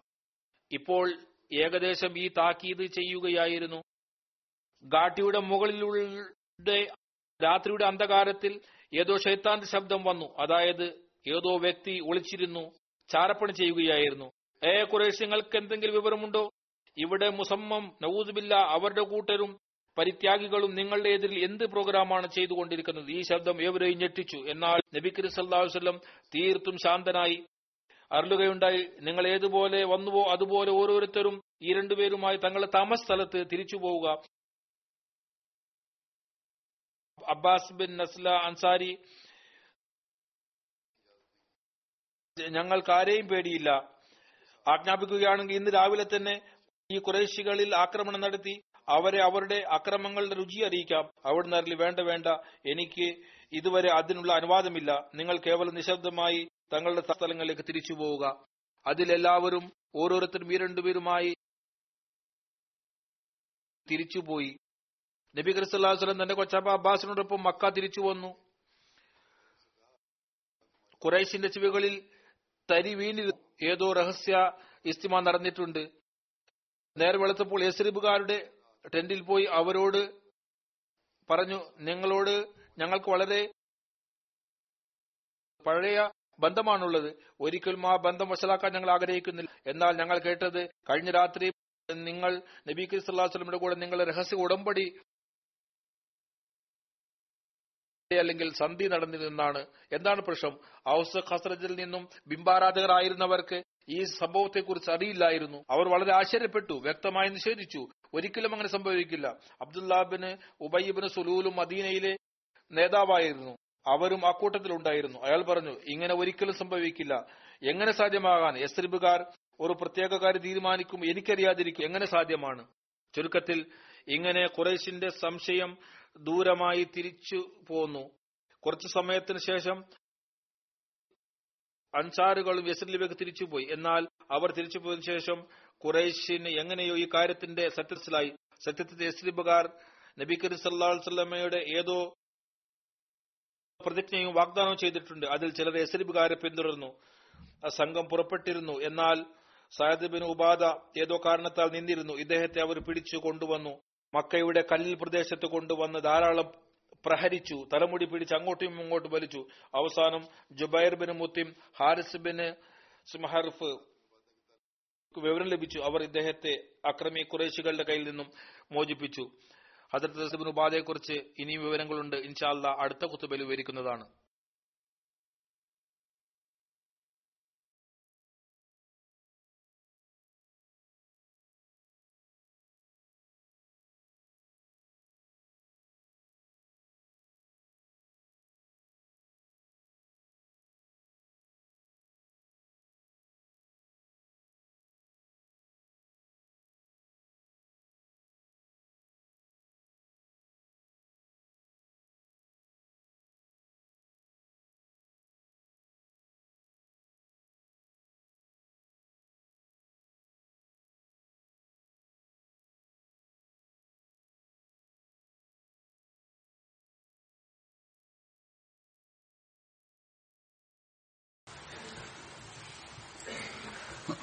ഇപ്പോൾ ഏകദേശം ഈ താക്കീത് ചെയ്യുകയായിരുന്നു. ഗാട്ടിയുടെ മുകളിലുള്ള രാത്രിയുടെ അന്ധകാരത്തിൽ ഏതോ ഷെയ്ത്താന്റെ ശബ്ദം വന്നു. അതായത് ഏതോ വ്യക്തി ഒളിച്ചിരുന്നു ചാരപ്പണി ചെയ്യുകയായിരുന്നു. ഏ കുറേഷ്യങ്ങൾക്ക് എന്തെങ്കിലും വിവരമുണ്ടോ? ഇവിടെ മുസമ്മം നവൂസുബില്ല അവരുടെ കൂട്ടരും പരിത്യാഗികളും നിങ്ങളുടെ എതിരിൽ എന്ത് പ്രോഗ്രാമാണ് ചെയ്തുകൊണ്ടിരിക്കുന്നത്? ഈ ശബ്ദം ഏവരെയും ഞെട്ടിച്ചു. എന്നാൽ നബി സല്ലാഹുസ്വല്ലം തീർത്തും ശാന്തനായി അരുളുകയുണ്ടായി. നിങ്ങൾ ഏതുപോലെ വന്നുവോ അതുപോലെ ഓരോരുത്തരും ഈ രണ്ടുപേരുമായി തങ്ങളുടെ താമസ സ്ഥലത്ത് തിരിച്ചു പോവുക. അബ്ബാസ് ബിൻ നസ്ല അൻസാരി ഞങ്ങൾക്ക് ആരെയും പേടിയില്ല. ആജ്ഞാപിക്കുകയാണെങ്കിൽ ഇന്ന് രാവിലെ തന്നെ ഈ കുറേശികളിൽ ആക്രമണം നടത്തി അവരെ അവരുടെ അക്രമങ്ങളുടെ രുചി അറിയിക്കാം. അവിടുന്ന് അറിയില്ല വേണ്ട വേണ്ട എനിക്ക് ഇതുവരെ അതിനുള്ള അനുവാദമില്ല. നിങ്ങൾ കേവലം നിശബ്ദമായി തങ്ങളുടെ സ്ഥലങ്ങളിലേക്ക് തിരിച്ചു പോവുക. അതിലെല്ലാവരും ഓരോരുത്തരും ഈ രണ്ടുപേരുമായി തിരിച്ചുപോയി നബി ക്രിസ്തുല്ലാസ്ലം തന്റെ കൊച്ചാപ്പ അബ്ബാസിനോടൊപ്പം മക്ക തിരിച്ചു വന്നു. കുറേശിന്റെ ചെവികളിൽ തരി വീണിരുന്നു ഏതോ രഹസ്യ ഇസ്തിമ നടന്നിട്ടുണ്ട്. നേരെ വെളുത്തപ്പോൾ യസ്രിബുകാരുടെ ടെന്റിൽ പോയി അവരോട് പറഞ്ഞു നിങ്ങളോട് ഞങ്ങൾക്ക് വളരെ പഴയ ബന്ധമാണുള്ളത്. ഒരിക്കലും ആ ബന്ധം വഷളാക്കാൻ ഞങ്ങൾ ആഗ്രഹിക്കുന്നില്ല. എന്നാൽ ഞങ്ങൾ കേട്ടത് കഴിഞ്ഞ രാത്രി നിങ്ങൾ നബി ക്രിസ്തുല്ലാസ്ലമിയുടെ കൂടെ നിങ്ങളുടെ രഹസ്യ ഉടമ്പടി അല്ലെങ്കിൽ സന്ധി നടന്നിരുന്നാണ്. എന്താണ് പ്രശ്നം? ഔസ് ഖസ്രജിൽ നിന്നും ബിംബാരാധകരായിരുന്നവർക്ക് ഈ സംഭവത്തെക്കുറിച്ച് അറിയില്ലായിരുന്നു. അവർ വളരെ ആശ്ചര്യപ്പെട്ടു വ്യക്തമായി നിഷേധിച്ചു. ഒരിക്കലും അങ്ങനെ സംഭവിക്കില്ല. അബ്ദുല്ലാബിന് ഉബയ്യബിന് സുലൂലും മദീനയിലെ നേതാവായിരുന്നു. അവരും അക്കൂട്ടത്തിലുണ്ടായിരുന്നു അയാൾ പറഞ്ഞു ഇങ്ങനെ ഒരിക്കലും സംഭവിക്കില്ല. എങ്ങനെ സാധ്യമാകാൻ? എസ്രിബുകാർ ഒരു പ്രത്യേക കാര്യം തീരുമാനിക്കും. എനിക്കറിയാതിരിക്കും. എങ്ങനെ സാധ്യമാണ്? ചുരുക്കത്തിൽ ഇങ്ങനെ കുറേശിന്റെ സംശയം ദൂരമായി തിരിച്ചു പോന്നു. കുറച്ചു സമയത്തിന് ശേഷം അൻസാറുകളും യസ്രിലേക്ക് തിരിച്ചുപോയി. എന്നാൽ അവർ തിരിച്ചു തിരിച്ചുപോയതിനു ശേഷം കുറേശിന് എങ്ങനെയോ ഈ കാര്യത്തിന്റെ സത്യത്തിലായി. സത്യത്തിൽ യസ്ലിബുകാർ നബി കരീം വസല്ലമയുടെ ഏതോ പ്രതിജ്ഞയും വാഗ്ദാനവും ചെയ്തിട്ടുണ്ട്. അതിൽ ചിലർ യസ്ലിബുകാരെ പിന്തുടർന്നു. ആ സംഘം പുറപ്പെട്ടിരുന്നു. എന്നാൽ സയദ് ബിൻ ഉബാദ ഏതോ കാരണത്താൽ നിന്നിരുന്നു. ഇദ്ദേഹത്തെ അവർ പിടിച്ചു കൊണ്ടുവന്നു. മക്കയുടെ കല്ലിൽ പ്രദേശത്ത് കൊണ്ടുവന്ന് ധാരാളം പ്രഹരിച്ചു തലമുടി പിടിച്ച് അങ്ങോട്ടും ഇങ്ങോട്ടും വലിച്ചു. അവസാനം Jubair bin Mutim Haris bin സുമഹർഫ് വിവരം ലഭിച്ചു. അവർ ഇദ്ദേഹത്തെ അക്രമി കുറേശികളുടെ കയ്യിൽ നിന്നും മോചിപ്പിച്ചു. ഹജരത് ഉപാധയെ കുറിച്ച് ഇനിയും വിവരങ്ങളുണ്ട്. ഇൻഷാല്ല അടുത്ത കുത്തുബയിൽ വിവരിക്കുന്നതാണ്.